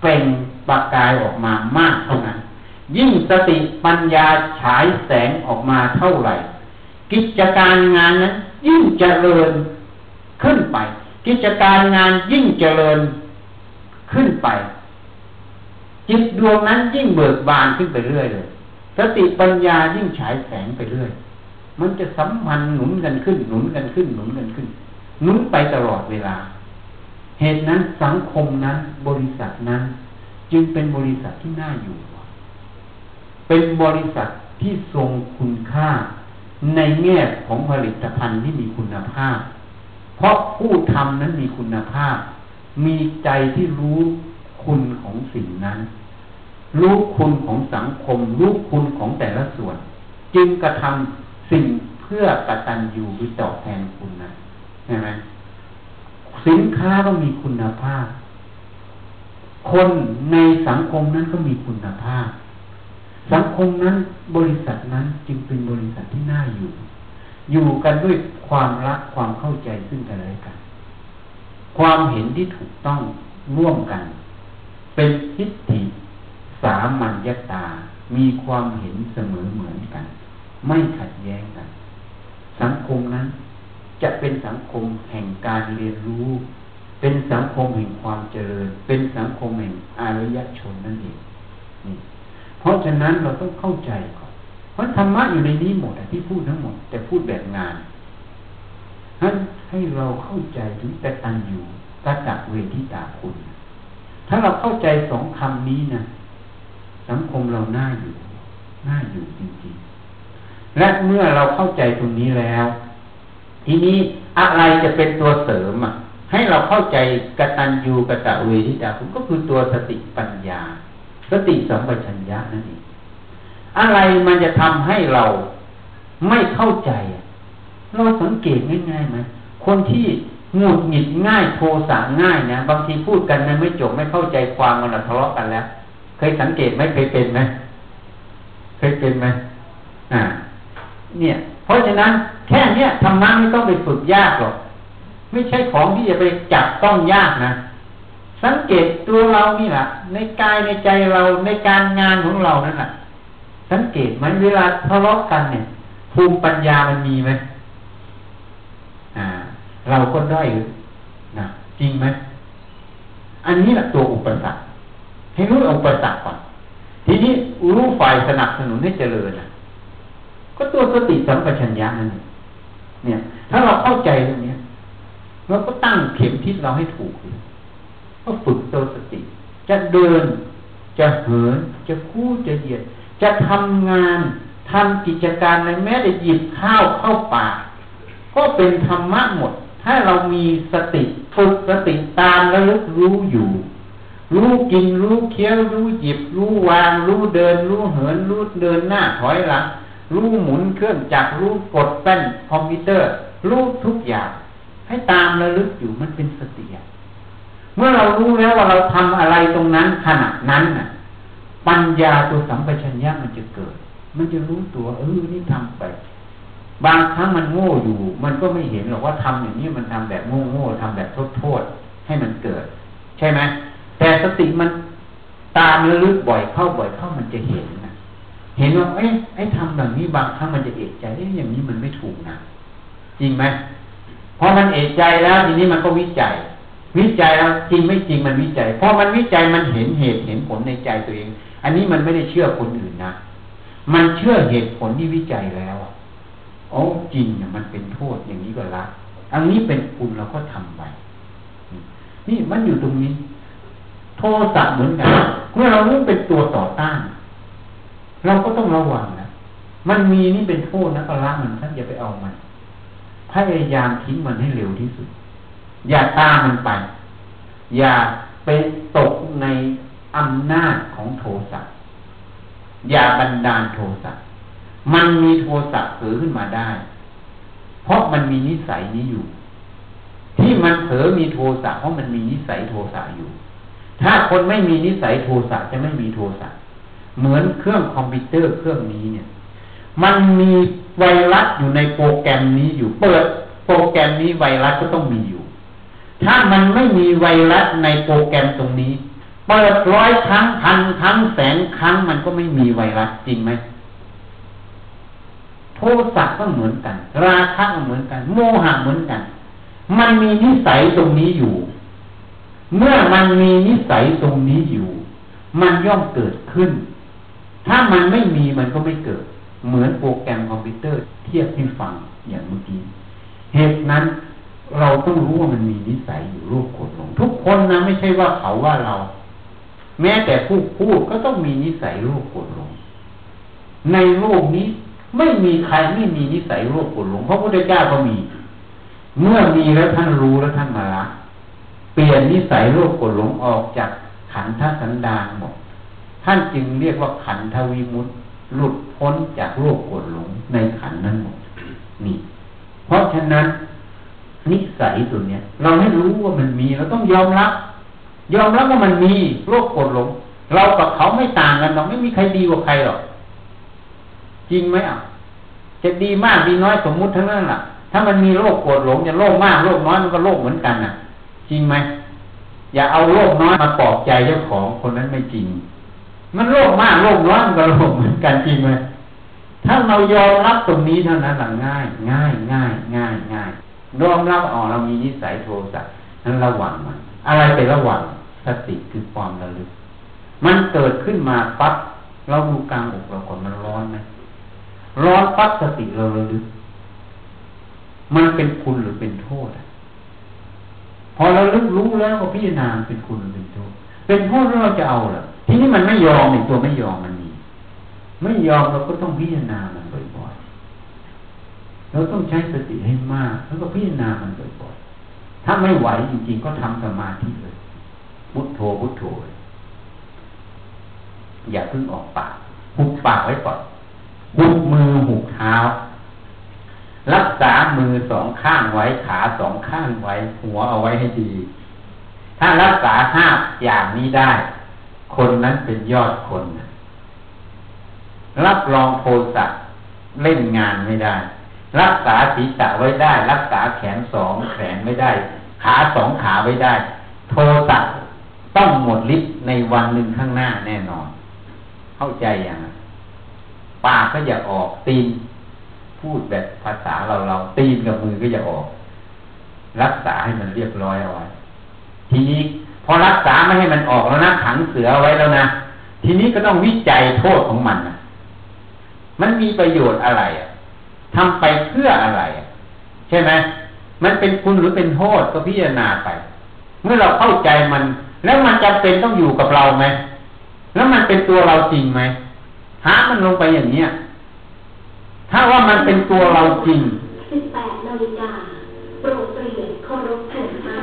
เปล่งประกายออกมามากเท่านั้น ยิ่งสติปัญญาฉายแสงออกมาเท่าไหร่ กิจการงานนั้น ยิ่งเจริญขึ้นไป กิจการงานยิ่งเจริญขึ้นไป จิตดวงนั้นยิ่งเบิกบานขึ้นไปเรื่อยเลย สติปัญญายิ่งฉายแสงไปเรื่อย มันจะสัมพันธ์หนุนกันขึ้น หนุนกันขึ้น หนุนกันขึ้น หนุนไปตลอดเวลา เหตุนั้นสังคมนั้น บริษัทนั้น จึงเป็นบริษัทที่น่าอยู่ เป็นบริษัทที่ทรงคุณค่าในแง่ของผลิตภัณฑ์ที่มีคุณภาพ เพราะผู้ทำนั้นมีคุณภาพ มีใจที่รู้คุณของสิ่งนั้น รู้คุณของสังคม รู้คุณของแต่ละส่วน จึงกระทำสิ่งเพื่อกตัญญูหรือตอบแทนคุณนะใช่ไหมสินค้าก็มีคุณภาพ คนในสังคมนั้นก็มีคุณภาพ สังคมนั้นบริษัทนั้นจึงเป็นบริษัทที่น่าอยู่ อยู่กันด้วยความรักความเข้าใจซึ่งกันและกัน ความเห็นที่ถูกต้องร่วมกัน เป็นทิฏฐิสามัญญาตา มีความเห็นเสมอเหมือนกัน ไม่ขัดแย้งกัน สังคมนั้นจะเป็นสังคมแห่งการเรียนรู้ เป็นสังคมแห่งความเจริญ เป็นสังคมแห่งอารยชนนั่นเองนี่ เพราะฉะนั้นเราต้องเข้าใจก่อนเพราะธรรมะอยู่ในนี้หมดที่พูดทั้งหมด แต่พูดแบบงานนั้นให้เราเข้าใจถึงแต่ตันอยู่กะจักเวทิตาคุณ ถ้าเราเข้าใจสองคำนี้นะสังคมเราน่าอยู่น่าอยู่จริงๆ และเมื่อเราเข้าใจตรงนี้แล้ว ทีนี้อะไรจะเป็นตัวเสริมอะให้เราเข้าใจกตัญญูกตะเวทิตาคุณก็คือตัวสติปัญญา สติสัมปชัญญะนั่นเองอะไรมันจะทำให้เราไม่เข้าใจ เราสังเกตง่ายๆไหมคนที่หงุดหงิดง่ายโทสะง่ายนะบางทีพูดกันนะไม่จบไม่เข้าใจความมันทะเลาะกันแล้วเคยสังเกตไหมเคยเป็นไหมเคยเป็นไหมอ่า เนี่ย เพราะฉะนั้นแค่เนี้ยธรรมะไม่ต้องไปฝึกยากหรอกไม่ใช่ของที่จะไปจับต้องยากนะ สังเกตตัวเรานี่แหละในกายในใจเราในการงานของเรานั่นแหละสังเกตไหมเวลาทะเลาะกันเนี่ย ภูมิปัญญามันมีไหมอ่า เราก็ได้นะจริงไหมอันนี้แหละตัวอุปสรรคให้รู้อุปสรรคก่อนทีนี้รู้ฝ่ายสนับสนุนให้เจริญนะก็ตัวสติสัมปชัญญะนั่นเนี่ย ถ้าเราเข้าใจตรงนี้เราก็ตั้งเข็มทิศเราให้ถูก ก็ฝึกตัวสติ จะเดิน จะเหิน จะคู่จะเหยียด จะทำงานทำกิจการในแม้แต่หยิบข้าวเข้าปากก็เป็นธรรมะหมด ถ้าเรามีสติฝึกสติตามแล้วรู้อยู่ รู้กินรู้เคี้ยวรู้หยิบ รู้วาง รู้เดิน รู้เหิน รู้เดินหน้าถอยหลังรู้หมุนเครื่องจักรรู้กดแป้นคอมพิวเตอร์ รู้ทุกอย่าง ให้ตามระลึกอยู่มันเป็นสติอะ เมื่อเรารู้แล้วว่าเราทำอะไรตรงนั้นขณะนั้นน่ะ ปัญญาตัวสัมปชัญญะมันจะเกิด มันจะรู้ตัวเออนี่ทำไป บางครั้งมันโง่อยู่ มันก็ไม่เห็นหรอกว่าทำอย่างนี้มันทำแบบโง่โง่ทำแบบโทษโทษให้มันเกิด ใช่ไหมแต่สติมันตามระลึกบ่อยเข้าบ่อยเข้ามันจะเห็นนะเห็นว่าเอ้ไอ้ทำแบบนี้บางครั้งมันจะเอกใจเอ้อย่างนี้มันไม่ถูกนะจริงไหมพอมันเอกใจแล้วทีนี้มันก็วิจัย วิจัยแล้วจริงไม่จริงมันวิจัยพอมันวิจัยมันเห็นเหตุเห็นผลในใจตัวเอง อันนี้มันไม่ได้เชื่อคนอื่นนะ มันเชื่อเหตุผลที่วิจัยแล้วโอ้จริงเนี่ยมันเป็นโทษอย่างนี้ก็ละอันนี้เป็นคุณเราก็ทำไปนี่มันอยู่ตรงนี้ โทสะเหมือนกันเมื่อเรารู้เป็นตัวต่อต้าน เราก็ต้องระวังนะมันมีนี่เป็นโทษนะก็ละมันท่านอย่าไปเอามันพยายามทิ้งมันให้เร็วที่สุด อย่าตามมันไป อย่าไปตกในอำนาจของโทสะอย่าบันดาลโทสะมันมีโทสะเกิดขึ้นมาได้ เพราะมันมีนิสัยนี้อยู่ ที่มันเผลอมีโทสะเพราะมันมีนิสัยโทสะอยู่ ถ้าคนไม่มีนิสัยโทสะจะไม่มีโทสะเหมือนเครื่องคอมพิวเตอร์เครื่องนี้เนี่ย มันมีไวรัสอยู่ในโปรแกรมนี้อยู่ เปิดโปรแกรมนี้ไวรัสก็ต้องมีอยู่ ถ้ามันไม่มีไวรัสในโปรแกรมตรงนี้ เปิดร้อยครั้งพันครั้งแสนครั้งมันก็ไม่มีไวรัสจริงไหมโทสะก็เหมือนกัน ราคะก็เหมือนกัน โมหะเหมือนกัน มันมีนิสัยตรงนี้อยู่ เมื่อมันมีนิสัยตรงนี้อยู่ มันย่อมเกิดขึ้น ถ้ามันไม่มีมันก็ไม่เกิด เหมือนโปรแกรมคอมพิวเตอร์เทียบให้ฟังอย่างเมื่อกี้ เหตุนั้น เราต้องรู้ว่ามันมีนิสัยอยู่รูปขดลง ทุกคนนะไม่ใช่ว่าเขาว่าเรา แม้แต่ผู้พูดก็ต้องมีนิสัยโลภโกรธหลง ในโลกนี้ไม่มีใครไม่มีนิสัยโลภโกรธหลงเพราะพระพุทธเจ้าก็มี เมื่อมีแล้วท่านรู้แล้วท่านมาละเปลี่ยนนิสัยโลภโกรธหลงออกจากขันธสันดานหมด ท่านจึงเรียกว่าขันธวิมุตติหลุดพ้นจากโลภโกรธหลงในขันนั้นหมด นี่ เพราะฉะนั้น นิสัยตัวเนี้ยเราให้รู้ว่ามันมีเราต้องยอมรับ ยอมรับว่ามันมีโลภโกรธหลง เรากับเขาไม่ต่างกันหรอกไม่มีใครดีกว่าใครหรอกจริงไหมอะจะดีมากดีน้อยสมมุติทั้งนั้นแหละถ้ามันมีโลภโกรธหลงจะโลภมากโลภน้อยมันก็โลภเหมือนกันน่ะ จริงไหมอย่าเอาโลภน้อยมาปลอบใจเจ้าของคนนั้นไม่จริง มันโลภมากโลภน้อยมันก็โลภเหมือนกันจริงไหมถ้าเรายอมรับตรงนี้เท่านั้นหละง่าย ง่ายง่ายง่ายง่าย ยอมรับอ๋อเรามีนิสัยโทสะนั้นระวังมัน อะไรไประวังสติคือความระลึก มันเกิดขึ้นมาปั๊บเราดูกลางอกเราก่อนมันร้อนไหมร้อนปั๊บสติเราระลึก มันเป็นคุณหรือเป็นโทษพอเราลึกรู้แล้วก็พิจารณาเป็นคุณหรือเป็นโทษ เป็นโทษเราจะเอาเหรอทีนี้มันไม่ยอมในตัวไม่ยอมมันมีไม่ยอมเราก็ต้องพิจารณามันบ่อยๆ เราต้องใช้สติให้มาก แล้วก็พิจารณามันบ่อยๆถ้าไม่ไหวจริงๆ ก็ทำสมาธิเลยพุทโธพุทโธอย่าเพิ่งออกปากหุบปากไว้ก่อนหุบมือหุบเท้า รักษามือสองข้างไว้ขาสองข้างไว้ หัวเอาไว้ให้ดี ถ้ารักษาห้าอย่างนี้ได้ คนนั้นเป็นยอดคน รับรองโทสะเล่นงานไม่ได้ รักษาศีรษะไว้ได้ รักษาแขนสองแขนไม่ได้ ขาสองขาไว้ได้ โทสะต้องหมดฤทธิ์ในวันหนึ่งข้างหน้าแน่นอน เข้าใจอย่างปากก็อย่าออกตีน พูดแบบภาษาเราเราตีนกับมือก็อย่าออก รักษาให้มันเรียบร้อยเอาไว้ทีนี้พอรักษาไม่ให้มันออกแล้วนะขังเสือไว้แล้วนะทีนี้ก็ต้องวิจัยโทษของมันนะมันมีประโยชน์อะไรอะ ทำไปเพื่ออะไร ใช่ไหมมันเป็นคุณหรือเป็นโทษก็พิจารณาไป เมื่อเราเข้าใจมัน แล้วมันจำเป็นต้องอยู่กับเราไหมแล้วมันเป็นตัวเราจริงไหมหามันลงไปอย่างเนี้ยถ้าว่ามันเป็นตัวเราจริงสิบแปดนาฬิกาโปรดเปลี่ยนเคารพธงชา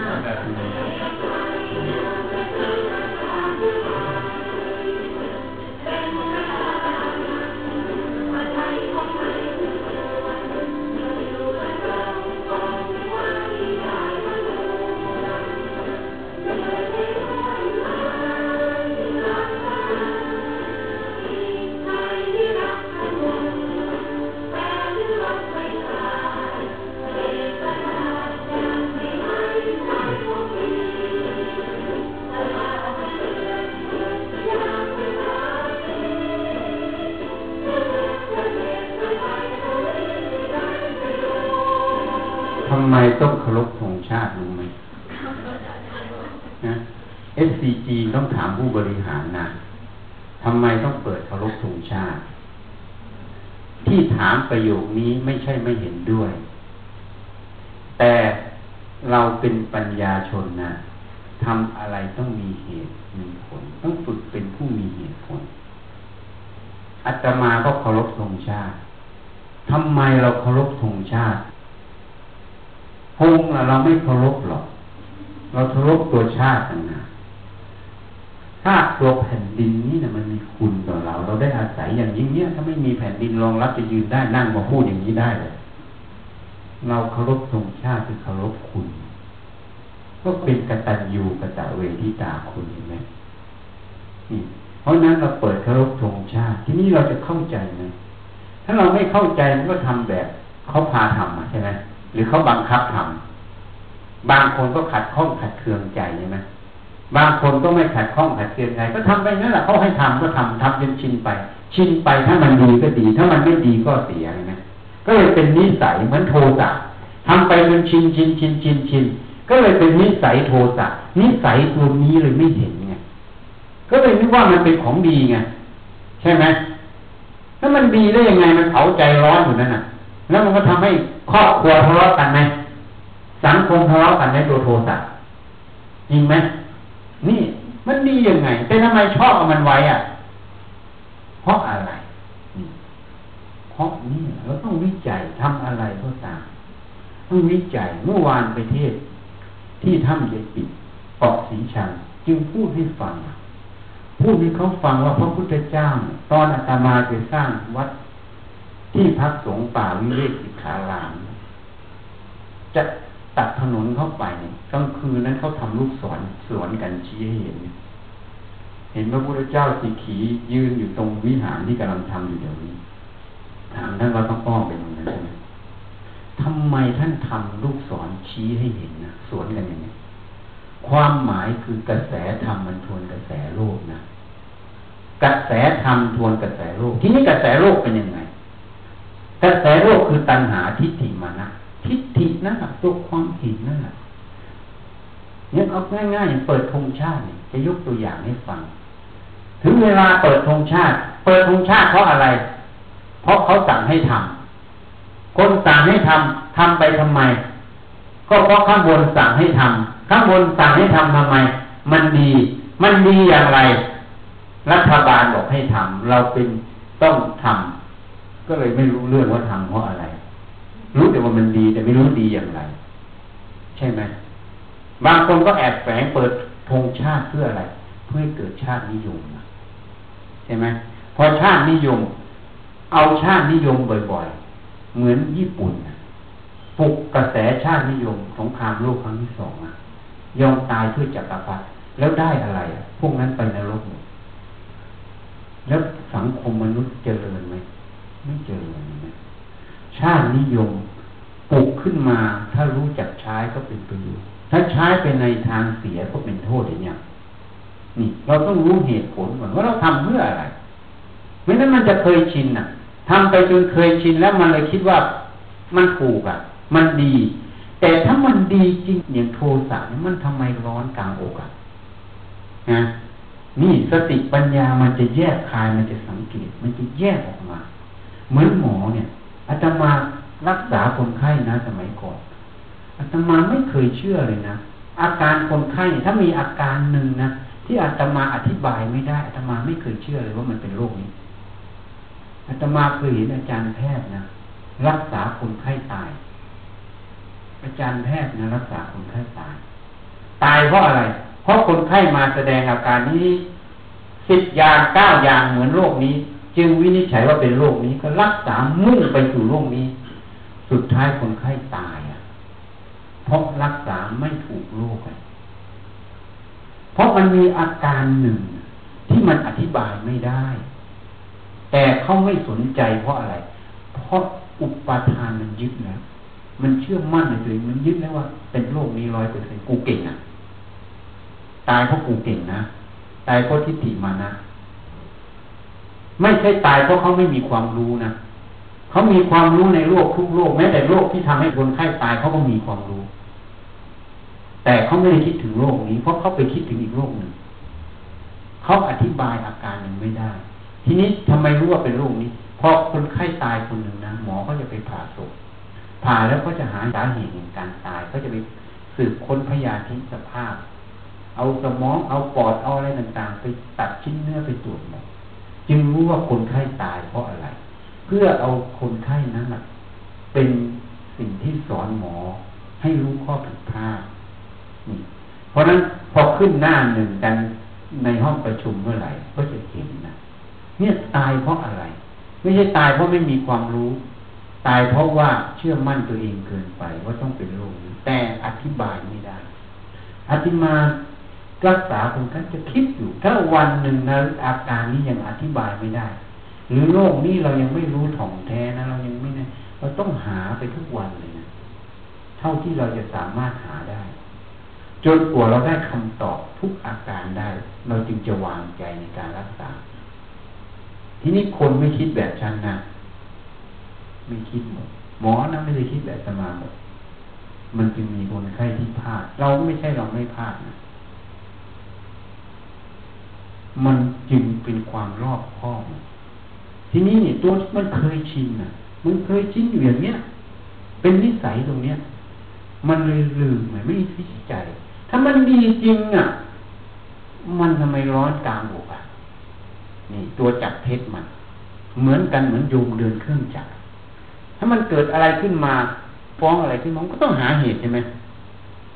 จะยืนได้นั่งมาพูดอย่างนี้ได้เลยเราเคารพธงชาติคือเคารพคุณ ก็เป็นกตัญญูกตะเวทิตาคุณเห็นไหมเพราะนั้นเราเปิดเคารพธงชาติ ที่นี้เราจะเข้าใจไหมถ้าเราไม่เข้าใจมันก็ทำแบบเขาพาทำใช่ไหมหรือเขาบังคับทำบางคนก็ขัดข้องขัดเคืองใจใช่ไหมบางคนก็ไม่ขัดข้องขัดเคืองใจก็ทำไปนั่นแหละเขาให้ทำก็ทำทำจนชินไป ชินไปถ้ามันดีก็ดี ถ้ามันไม่ดีก็เสียนะก็เลยเป็นนิสัยเหมือนโทสะทำไปจนชินชินชินชินชินก็เลยเป็นนิสัยโทสะนิสัยตัวนี้เลยไม่เห็นไงก็เลยนึกว่ามันเป็นของดีไงใช่ไหมถ้ามันดีได้ยังไงมันเผาใจร้อนอยู่นั่นน่ะ แล้วมันก็ทำให้ครอบครัวทะเลาะกันไหมสังคมทะเลาะกันในตัวโทสะจริงไหมนี่มันดียังไงแต่ทำไมชอบเอามันไว้อะ เพราะอะไรเพราะนี่เราต้องวิจัยทำอะไรก็ตามต้องวิจัยเมื่อวานไปเทศ ที่ถ้ำเยปิดปอกสีชังจึงพูดให้ฟัง พูดให้เขาฟังว่าพระพุทธเจ้า ตอนอาตมาไปสร้างวัดที่พักสงฆ์ป่าวิเวกสิขาราม จะตัดถนนเข้าไปกลางคืนนั้นเขาทำลูกศรสวนกันชี้ให้เห็น เห็นพระพุทธเจ้าสีขียืนอยู่ตรงวิหารที่กำลังทำอยู่เดี๋ยวนี้ถามท่านว่าต้องป้องเป็นย่างนั้นใช่ไหมทำไมท่านทำลูกศรชี้ให้เห็นนะสวนกันอย่างนี้ความหมายคือกระแสธรรมมันทวนกระแสโลกนะกระแสธรรมทวนกระแสโลก ที่นี้กระแสโลกเป็นยังไง กระแสโลกคือตัณหาทิฏฐิมานะทิฏฐินะตัวความเห็นนั่นแหละเนี่ยเอาง่ายๆเปิดธงชาติจะยกตัวอย่างให้ฟัง ถึงเวลาเปิดธงชาติ เปิดธงชาติเพราะอะไร เพราะเขาสั่งให้ทำคนสั่งให้ทำทำไปทำไม ก็เพราะข้างบนสั่งให้ทำข้างบนสั่งให้ทำทำไม มันดี มันดีอย่างไร รัฐบาลบอกให้ทำเราเป็นต้องทำก็เลยไม่รู้เรื่องว่าทำเพราะอะไร รู้แต่ว่ามันดีแต่ไม่รู้ดีอย่างไร ใช่ไหมบางคนก็แอบแฝงเปิดธงชาติเพื่ออะไร เพื่อให้เกิดชาตินิยมใช่ไหมพอชาตินิยม เอาชาตินิยมบ่อยๆ เหมือนญี่ปุ่นปลุกกระแสชาตินิยมสงครามโลกครั้งที่สองยอมตายเพื่อจักรพรรดิแล้วได้อะไรอะพวกนั้นไปในโลกแล้วสังคมมนุษย์เจริญไหมไม่เจริญไหมชาตินิยมปลุกขึ้นมาถ้ารู้จักใช้ก็เป็นประโยชน์ถ้าใช้ไปในทางเสียก็เป็นโทษอย่างนี้ นี่เราต้องรู้เหตุผลก่อนว่าเราทำเพื่ออะไรไม่นั้นมันจะเคยชินอะทำไปจนเคยชินแล้วมันเลยคิดว่ามันถูกอะ มันดี แต่ถ้ามันดีจริงอย่างโทสะมันทำไมร้อนกลางอกอะนะนี่สติปัญญามันจะแยกคายมันจะสังเกต มันจะแยกออกมา เหมือนหมอเนี่ยอาตมารักษาคนไข้นะ สมัยก่อนอาตมาไม่เคยเชื่อเลยนะอาการคนไข้ถ้ามีอาการหนึ่งนะ ที่อาตมาอธิบายไม่ได้อาตมาไม่เคยเชื่อเลยว่ามันเป็นโรคนี้อาตมาเคยเห็นอาจารย์แพทย์นะรักษาคนไข้ตาย อาจารย์แพทย์นะรักษาคนไข้ตาย ตายเพราะอะไร เพราะคนไข้มาแสดงอาการนี้สิบอย่างเก้าอย่างเหมือนโรคนี้ จึงวินิจฉัยว่าเป็นโรคนี้ก็รักษามุ่งไปสู่โรคนี้ สุดท้ายคนไข้ตายอะเพราะรักษาไม่ถูกโรคเลยเพ ราะมันมีอาการหนึ่งที่มันอธิบายไม่ได้ แต่เขาไม่สนใจเพราะอะไร เพราะอุปาทานมันยึดแล้วมันเชื่อมั่นในตัวเองมันยึดแล้วว่า เป็นโรคนี้ร้อยเปอร์เซ็นกูเก่งอะ ตายเพราะกูเก่งนะ ตายเพราะทิฏฐิมานะ ไม่ใช่ตายเพราะเขาไม่มีความรู้นะเขามีความรู้ในโลกทุกโลกแม้แต่โลกที่ทำให้คนไข้ตายเขาก็มีความรู้ แต่เขาไม่ได้คิดถึงโลกนี้ เพราะเขาไปคิดถึงอีกโลกหนึ่งเขาอธิบายอาการยังไม่ได้ ทีนี้ทำไมรู้ว่าเป็นโรคนี้ เพอคนไข้ตายคนหนึ่งนะหมอก็จะไปผ่าศพผ่าแล้วก็จะหาสาเหตุแห่งการตายก็จะไปสืบค้นพยาธิสภาพ เอาสมองเอาปอดเอาอะไรต่างๆ ไปตัดชิ้นเนื้อไปตรวจหมดจึงรู้ว่าคนไข้ตายเพราะอะไร เพื่อเอาคนไข้นั้นนะเป็นสิ่งที่สอนหมอให้รู้ข้อผิดพลาด เพราะนั้นพอขึ้นหน้าหนึ่งกันในห้องประชุมเมื่อไหร่ก็จะเห็นนะเนี่ยตายเพราะอะไร ไม่ใช่ตายเพราะไม่มีความรู้ ตายเพราะว่าเชื่อมั่นตัวเองเกินไปว่าต้องเป็นโรคแต่อธิบายไม่ได้ อธิมารักษาคนไข้จะคิดอยู่ ถ้าวันหนึ่งนะอาการนี้ยังอธิบายไม่ได้ หรือโรคนี้เรายังไม่รู้ถ่องแท้นะเรายังไม่นะเราต้องหาไปทุกวันเลยนะเท่าที่เราจะสามารถหาได้ จนกว่าเราได้คำตอบทุกอาการได้ เราจึงจะวางใจในการรักษา ทีนี้คนไม่คิดแบบฉันนะไม่คิดหมดหมอนะไม่ได้คิดแบบสมาหมดมันจึงมีคนไข้ที่พลาด เราไม่ใช่เราไม่พลาดนะมันจึงเป็นความรอบคอบทีนี้เนี่ยตัวมันเคยชินอะ มันเคยชินอยู่อย่างเนี้ย เป็นนิสัยตรงเนี้ย มันเลยลืมไม่ไม่พิจใจ ถ้ามันดีจริงอะ มันทำไมร้อนกลางอกอะ นี่ตัวจับเท็จมัน เหมือนกันเหมือนโยมเดินเครื่องจักร ถ้ามันเกิดอะไรขึ้นมาฟ้องอะไรขึ้นมาก็ต้องหาเหตุใช่ไหม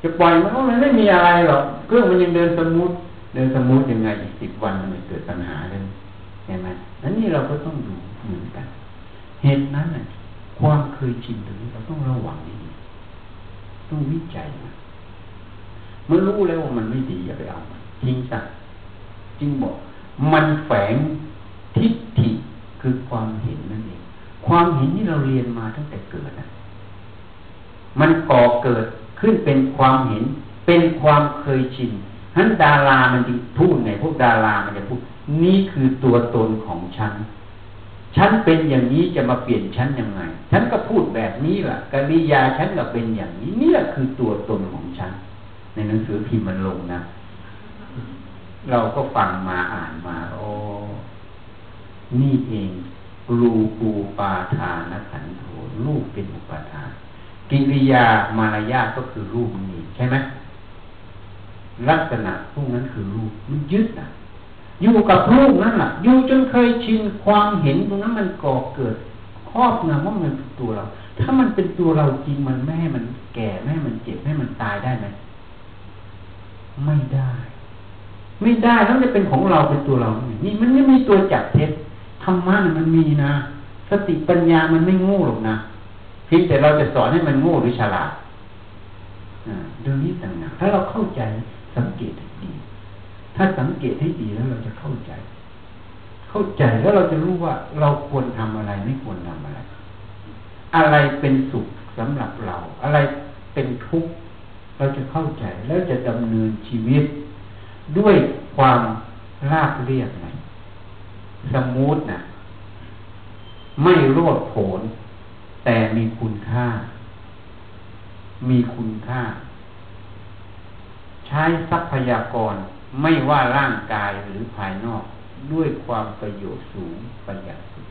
จะปล่อยมันก็มันไม่มีอะไรหรอกเครื่องมันยังเดิน smooth เดิน smooth ยังไงอีกสิบวันมันเกิดปัญหาเลยเห็นไหมนั้นนี่เราก็ต้องดูเหมือนกัน เหตุนั้นน่ะความเคยชินตรงนี้เราต้องระวังดีต้องวิจัยนะ มันรู้แล้วว่ามันไม่ดีอย่าไปเอาจริงสักจริงบอก มันแฝงทิฏฐิคือความเห็นนั่นเองความเห็นที่เราเรียนมาตั้งแต่เกิดนะมันก่อเกิดขึ้นเป็นความเห็น เป็นความเคยชินทั้นดารามันจริงพูดไงพวกดารามันจะพูด นี่คือตัวตนของฉันฉันเป็นอย่างนี้จะมาเปลี่ยนฉันยังไง ฉันก็พูดแบบนี้แหละกริยาฉันก็เป็นอย่างนี้นี่ยคือตัวตนของฉัน ในหนังสือพิมพ์มันลงนะ เราก็ฟังมาอ่านมา โอ้นี่เองรูปูปาทานขันโธรูปเป็นอุปาทาน กิริยามารยาก็คือรูปนี้ใช่ไหมลักษณะพวกนั้นคือรูปมันยึดนะอยู่กับรูปนั่นแหละอยู่จนเคยชินความเห็นตรงนั้นมันก่อเกิดครอบงำว่ามันเป็นตัวเรา ถ้ามันเป็นตัวเราจริงมันไม่ให้มันแก่ไม่ให้มันเจ็บไม่ให้มันตายได้ไหม ไม่ได้ ไม่ได้แล้วจะเป็นของเราเป็นตัวเรา นี่มันไม่มีตัวจับเท็จธรรมะมันมีนะ สติปัญญามันไม่โง่หรอกนะเพียงแต่เราจะสอนให้มันโง่หรือฉลาดเรื่องนี้ต่างหากถ้าเราเข้าใจสังเกตให้ดี ถ้าสังเกตให้ดีแล้วเราจะเข้าใจ เข้าใจแล้วเราจะรู้ว่าเราควรทำอะไรไม่ควรทำอะไร อะไรเป็นสุขสำหรับเรา อะไรเป็นทุกข์ เราจะเข้าใจแล้วจะดำเนินชีวิต ด้วยความราบเรียบนะสมูทนะไม่โลดโผนแต่มีคุณค่า มีคุณค่า ใช้ทรัพยากรไม่ว่าร่างกายหรือภายนอก ด้วยความประโยชน์สูงประหยัดสุด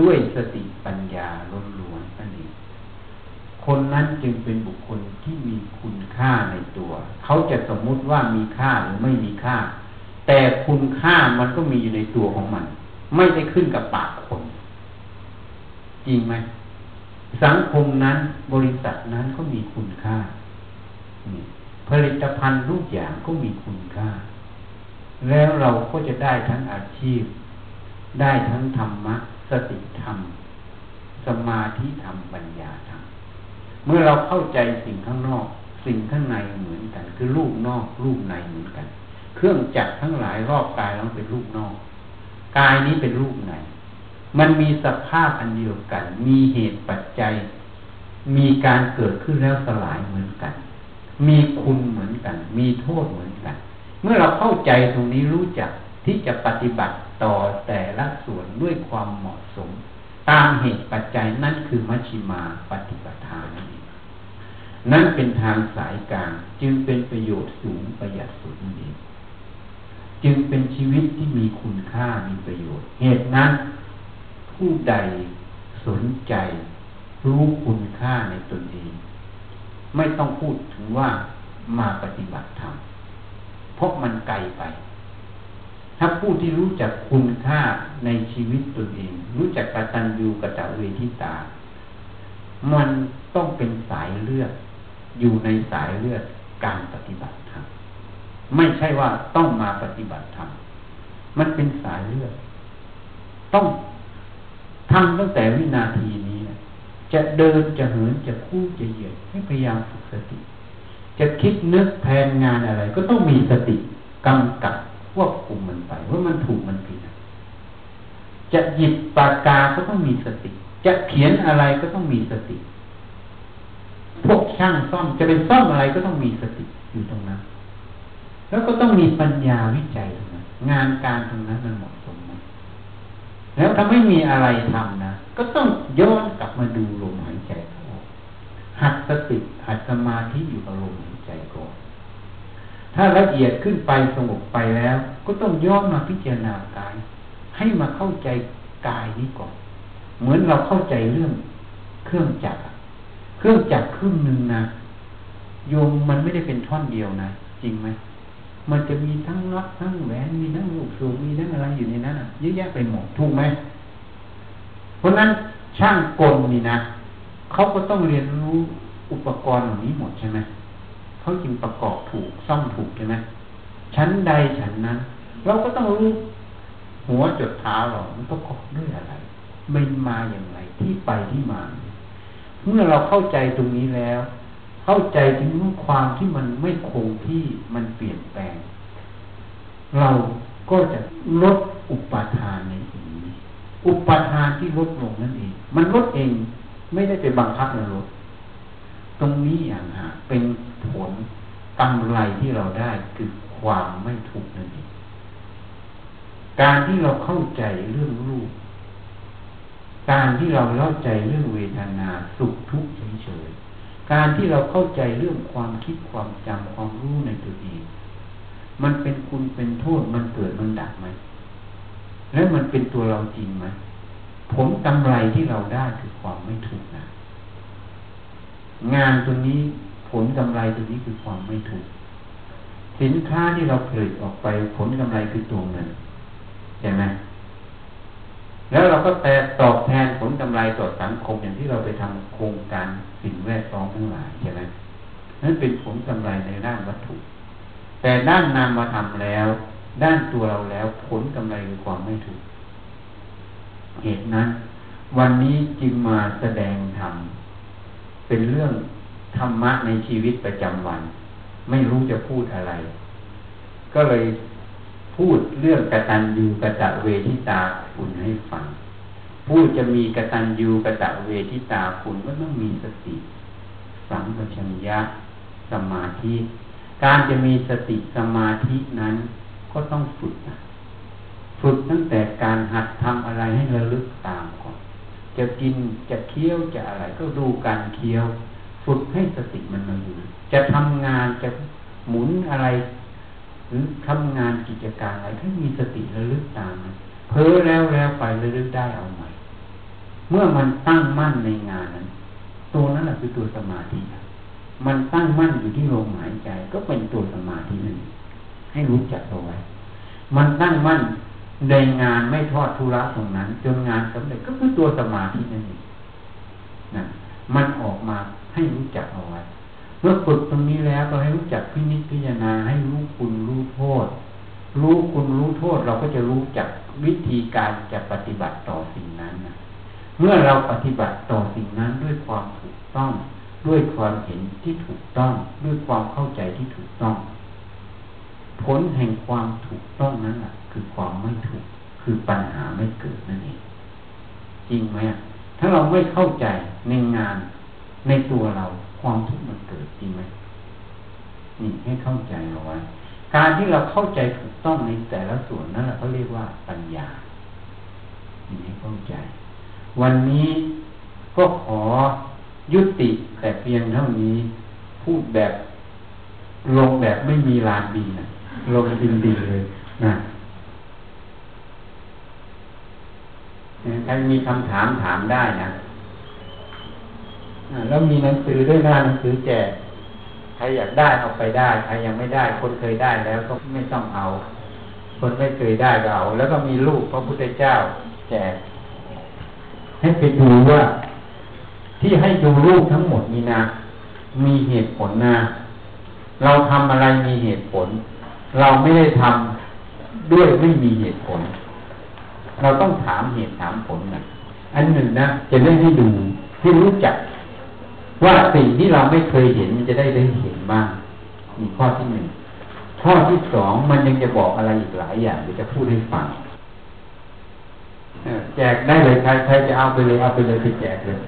ด้วยสติปัญญาล้นล้วนนั่นเอง คนนั้นจึงเป็นบุคคลที่มีคุณค่าในตัว เขาจะสมมุติว่ามีค่าหรือไม่มีค่า แต่คุณค่ามันก็มีอยู่ในตัวของมัน ไม่ได้ขึ้นกับปากคน จริงไหมสังคมนั้นบริษัทนั้นก็มีคุณค่าผลิตภัณฑ์ทุกอย่างก็มีคุณค่า แล้วเราก็จะได้ทั้งอาชีพ ได้ทั้งธรรมะ สติธรรม สมาธิธรรมปัญญาธรรม เมื่อเราเข้าใจสิ่งข้างนอก สิ่งข้างในเหมือนกัน คือรูปนอกรูปในเหมือนกัน เครื่องจักรทั้งหลายรอบกายเราเป็นรูปนอกกายนี้เป็นรูปในมันมีสภาพอันเดียวกัน มีเหตุปัจจัย มีการเกิดขึ้นแล้วสลายเหมือนกัน มีคุณเหมือนกัน มีโทษเหมือนกัน เมื่อเราเข้าใจตรงนี้รู้จักที่จะปฏิบัติต่อแต่ละส่วนด้วยความเหมาะสม ตามเหตุปัจจัยนั่นคือมัชชิมาปฏิปทานั่นเองนั่นเป็นทางสายกลางจึงเป็นประโยชน์สูงประหยัดสุดนั่นเองจึงเป็นชีวิตที่มีคุณค่ามีประโยชน์ เหตุนั้น ผู้ใดสนใจรู้คุณค่าในตนเอง ไม่ต้องพูดถึงว่ามาปฏิบัติธรรมเพราะมันไกลไป ถ้าผู้ที่รู้จักคุณค่าในชีวิตตนเอง รู้จักกตัญญูกตเวทิตา มันต้องเป็นสายเลือด อยู่ในสายเลือดการปฏิบัติธรรมไม่ใช่ว่าต้องมาปฏิบัติธรรมมันเป็นสายเลือด ต้องทำตั้งแต่วินาทีนี้ จะเดินจะเหินจะคู่จะเหยียดให้พยายามฝึกสติ จะคิดนึกแผนงานอะไร ก็ต้องมีสติกำกับ ควบคุมมันไปว่ามันถูกมันผิด จะหยิบปากกาก็ต้องมีสติ จะเขียนอะไรก็ต้องมีสติ พวกช่างซ่อมจะเป็นซ่อมอะไรก็ต้องมีสติอยู่ตรงนั้น แล้วก็ต้องมีปัญญาวิจัยตรงนั้นงานการตรงนั้นมันเหมาะสมไหมแล้วถ้าไม่มีอะไรทำนะก็ต้องย้อนกลับมาดูลมหายใจหัดสติหัดสมาธิอยู่กับลมหายใจ ถ้าละเอียดขึ้นไปสงบไปแล้ว ก็ต้องย้อนมาพิจารณากาย ให้มาเข้าใจกายนี้ก่อน เหมือนเราเข้าใจเรื่องเครื่องจักร เครื่องจักรครึ่งหนึ่งนะโยมมันไม่ได้เป็นท่อนเดียวนะจริงไหมมันจะมีทั้งน็อตทั้งแหวนมีทั้งลูกสูบมีทั้งอะไรอยู่ในนั้นเยอะแยะไปหมดถูกไหมเพราะนั้นช่างกลนี่นะเขาก็ต้องเรียนรู้อุปกรณ์เหล่านี้หมดใช่ไหม เขาจึงประกอบถูกซ่อมถูกใช่ไหมชั้นใดชั้นนั้น เราก็ต้องรู้หัวจดเท้าเรามันประกอบด้วยอะไรมันมาอย่างไรที่ไปที่มา เมื่อเราเข้าใจตรงนี้แล้ว เข้าใจถึงความที่มันไม่คงที่มันเปลี่ยนแปลง เราก็จะลดอุปาทานในสิ่งนี้ อุปาทานที่ลดลงนั่นเอง มันลดเองไม่ได้ไปบังคับในลด ตรงนี้อย่างหาเป็นผลกำไรที่เราได้คือความไม่ทุกนั่นเองการที่เราเข้าใจเรื่องรูป การที่เราเข้าใจเรื่องเวทนาสุขทุกข์เฉยๆการที่เราเข้าใจเรื่องความคิดความจำความรู้ในตัวเอง มันเป็นคุณเป็นโทษมันเกิดมันดับไหมแล้วมันเป็นตัวเราจริงไหมผลกำไรที่เราได้คือความไม่ถูกนะ งานตัวนี้ผลกำไรตัวนี้คือความไม่ถูก สินค้าที่เราผลิตออกไปผลกำไรคือตัวเงินใช่ไหมแล้วเราก็แต่ตอบแทนผลกำไรต่อสังคมอย่างที่เราไปทำโครงการสิ่งแวดล้อมทั้งหลายใช่ไหมนั่นเป็นผลกำไรในด้านวัตถุ แต่ด้านนามมาทำแล้ว ด้านตัวเราแล้วผลกำไรคือความไม่ถูก เหตุนั้น วันนี้จึงมาแสดงธรรม เป็นเรื่องธรรมะในชีวิตประจำวัน ไม่รู้จะพูดอะไร ก็เลยพูดเรื่องกตัญญูกะตะเวทิตาคุณให้ฟัง พูดจะมีกตัญญูกะตะเวทิตาคุณก็ต้องมีสติ สัมปชัญญะสมาธิ การจะมีสติสมาธินั้นก็ต้องฝึกนะฝึกตั้งแต่การหัดทำอะไรให้ระลึกตามก่อน จะกินจะเคี้ยวจะอะไร ก็ดูการเคี้ยวฝึกให้สติมันมาอยู่ จะทำงานจะหมุนอะไรหรือทำงานกิจการอะไรถ้มีสติระลึกตามเพ้อแล้วแล้วไประลึกได้เอาใหม่ เมื่อมันตั้งมั่นในงานนั้น ตัวนั้นแหละคือตัวสมาธิมันตั้งมั่นอยู่ที่ลมหายใจก็เป็นตัวสมาธินั่นให้รู้จักเอาไว้ มันตั้งมั่น ในงานไม่ทอดทุระตรงนั้น จนงานสำเร็จก็คือตัวสมาธินั่นเองนะมันออกมาให้รู้จักเอาไว้ เมื่อฝึกตรงนี้แล้วก็ให้รู้จักพินิจพิจารณาให้รู้คุณรู้โทษ รู้คุณรู้โทษเราก็จะรู้จักวิธีการจะปฏิบัติต่อสิ่งนั้นนะเมื่อเราปฏิบัติต่อสิ่งนั้นด้วยความถูกต้อง ด้วยความเห็นที่ถูกต้อง ด้วยความเข้าใจที่ถูกต้อง ผลแห่งความถูกต้องนั้นแหละ คือความไม่ถูก คือปัญหาไม่เกิดนั่นเองจริงไหมถ้าเราไม่เข้าใจในงานในตัวเราความทุกข์มันเกิดจริงไหมนี่ให้เข้าใจเอาไว้การที่เราเข้าใจถูกต้องในแต่ละส่วนนั่นแหละเขาเรียกว่าปัญญานี่ให้เข้าใจ วันนี้ก็ขอยุติแต่เพียงเท่านี้ พูดแบบลงแบบไม่มีลานบินะลงบินดีเลยนะ ใครมีคำถามถามได้นะแล้วมีหนังสือด้วยหน้าหนังสือแจกใครอยากได้เอาไปได้ใครยังไม่ได้ คนเคยได้แล้วก็ไม่ต้องเอา คนไม่เคยได้ก็เอา แล้วก็มีรูปพระพุทธเจ้า แจก ให้ไปดูว่า ที่ให้ดูรูปทั้งหมดนี้นะมีเหตุผลนะเราทำอะไรมีเหตุผล เราไม่ได้ทำด้วยไม่มีเหตุผล เราต้องถามเหตุถามผลนะอันหนึ่งนะจะเล่นให้ดูให้รู้จัก ว่าสิ่งที่เราไม่เคยเห็นมันจะได้ได้เห็นบ้างมีข้อที่หนึ่งข้อที่สองมันยังจะบอกอะไรอีกหลายอย่างเดี๋ยวจะพูดให้ฟังแจกได้เลยใครใครจะเอาไปเลยเอาไปเลยไปแจกเลย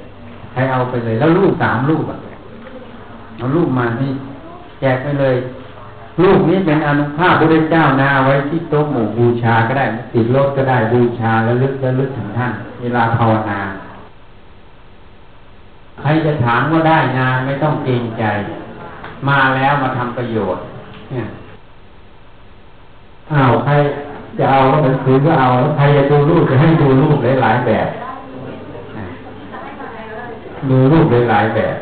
ใครเอาไปเลย แล้วลูกสามลูกอะเอาลูกมาที่แจกไปเลย ลูกนี้เป็นอนุภาพพระเจ้านาไว้ที่โต๊ะหมู่บูชาก็ได้ติดรถก็ได้บูชาแล้วลึกแล้วลึกถึงท่าน เวลาภาวนา ใครจะถามว่าได้งานไม่ต้องเกรงใจ มาแล้วมาทำประโยชน์ เนี่ยอ้าวใครจะเอาหนังสือก็เอาใครจะดูรูปจะให้ดูรูปหลายๆแบบดูรูปหลายๆแบบ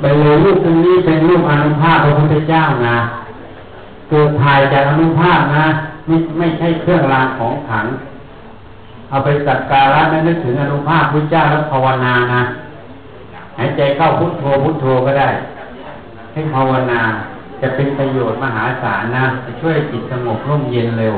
ไปเลยรูปตรงนี้เป็นรูปอนุภาพพระพุทธเจ้านะเกิดถ่ายจากอนุภาพนะไม่ไม่ใช่เครื่องรางของขลัง เอาไปสักการะนั้นนึกถึงอนุภาพพระเจ้าแล้วภาวนานะหายใจเข้าพุทโธพุทโธก็ได้ ให้ภาวนาจะเป็นประโยชน์มหาศาลนะจะช่วยจิตสงบร่มเย็นเร็ว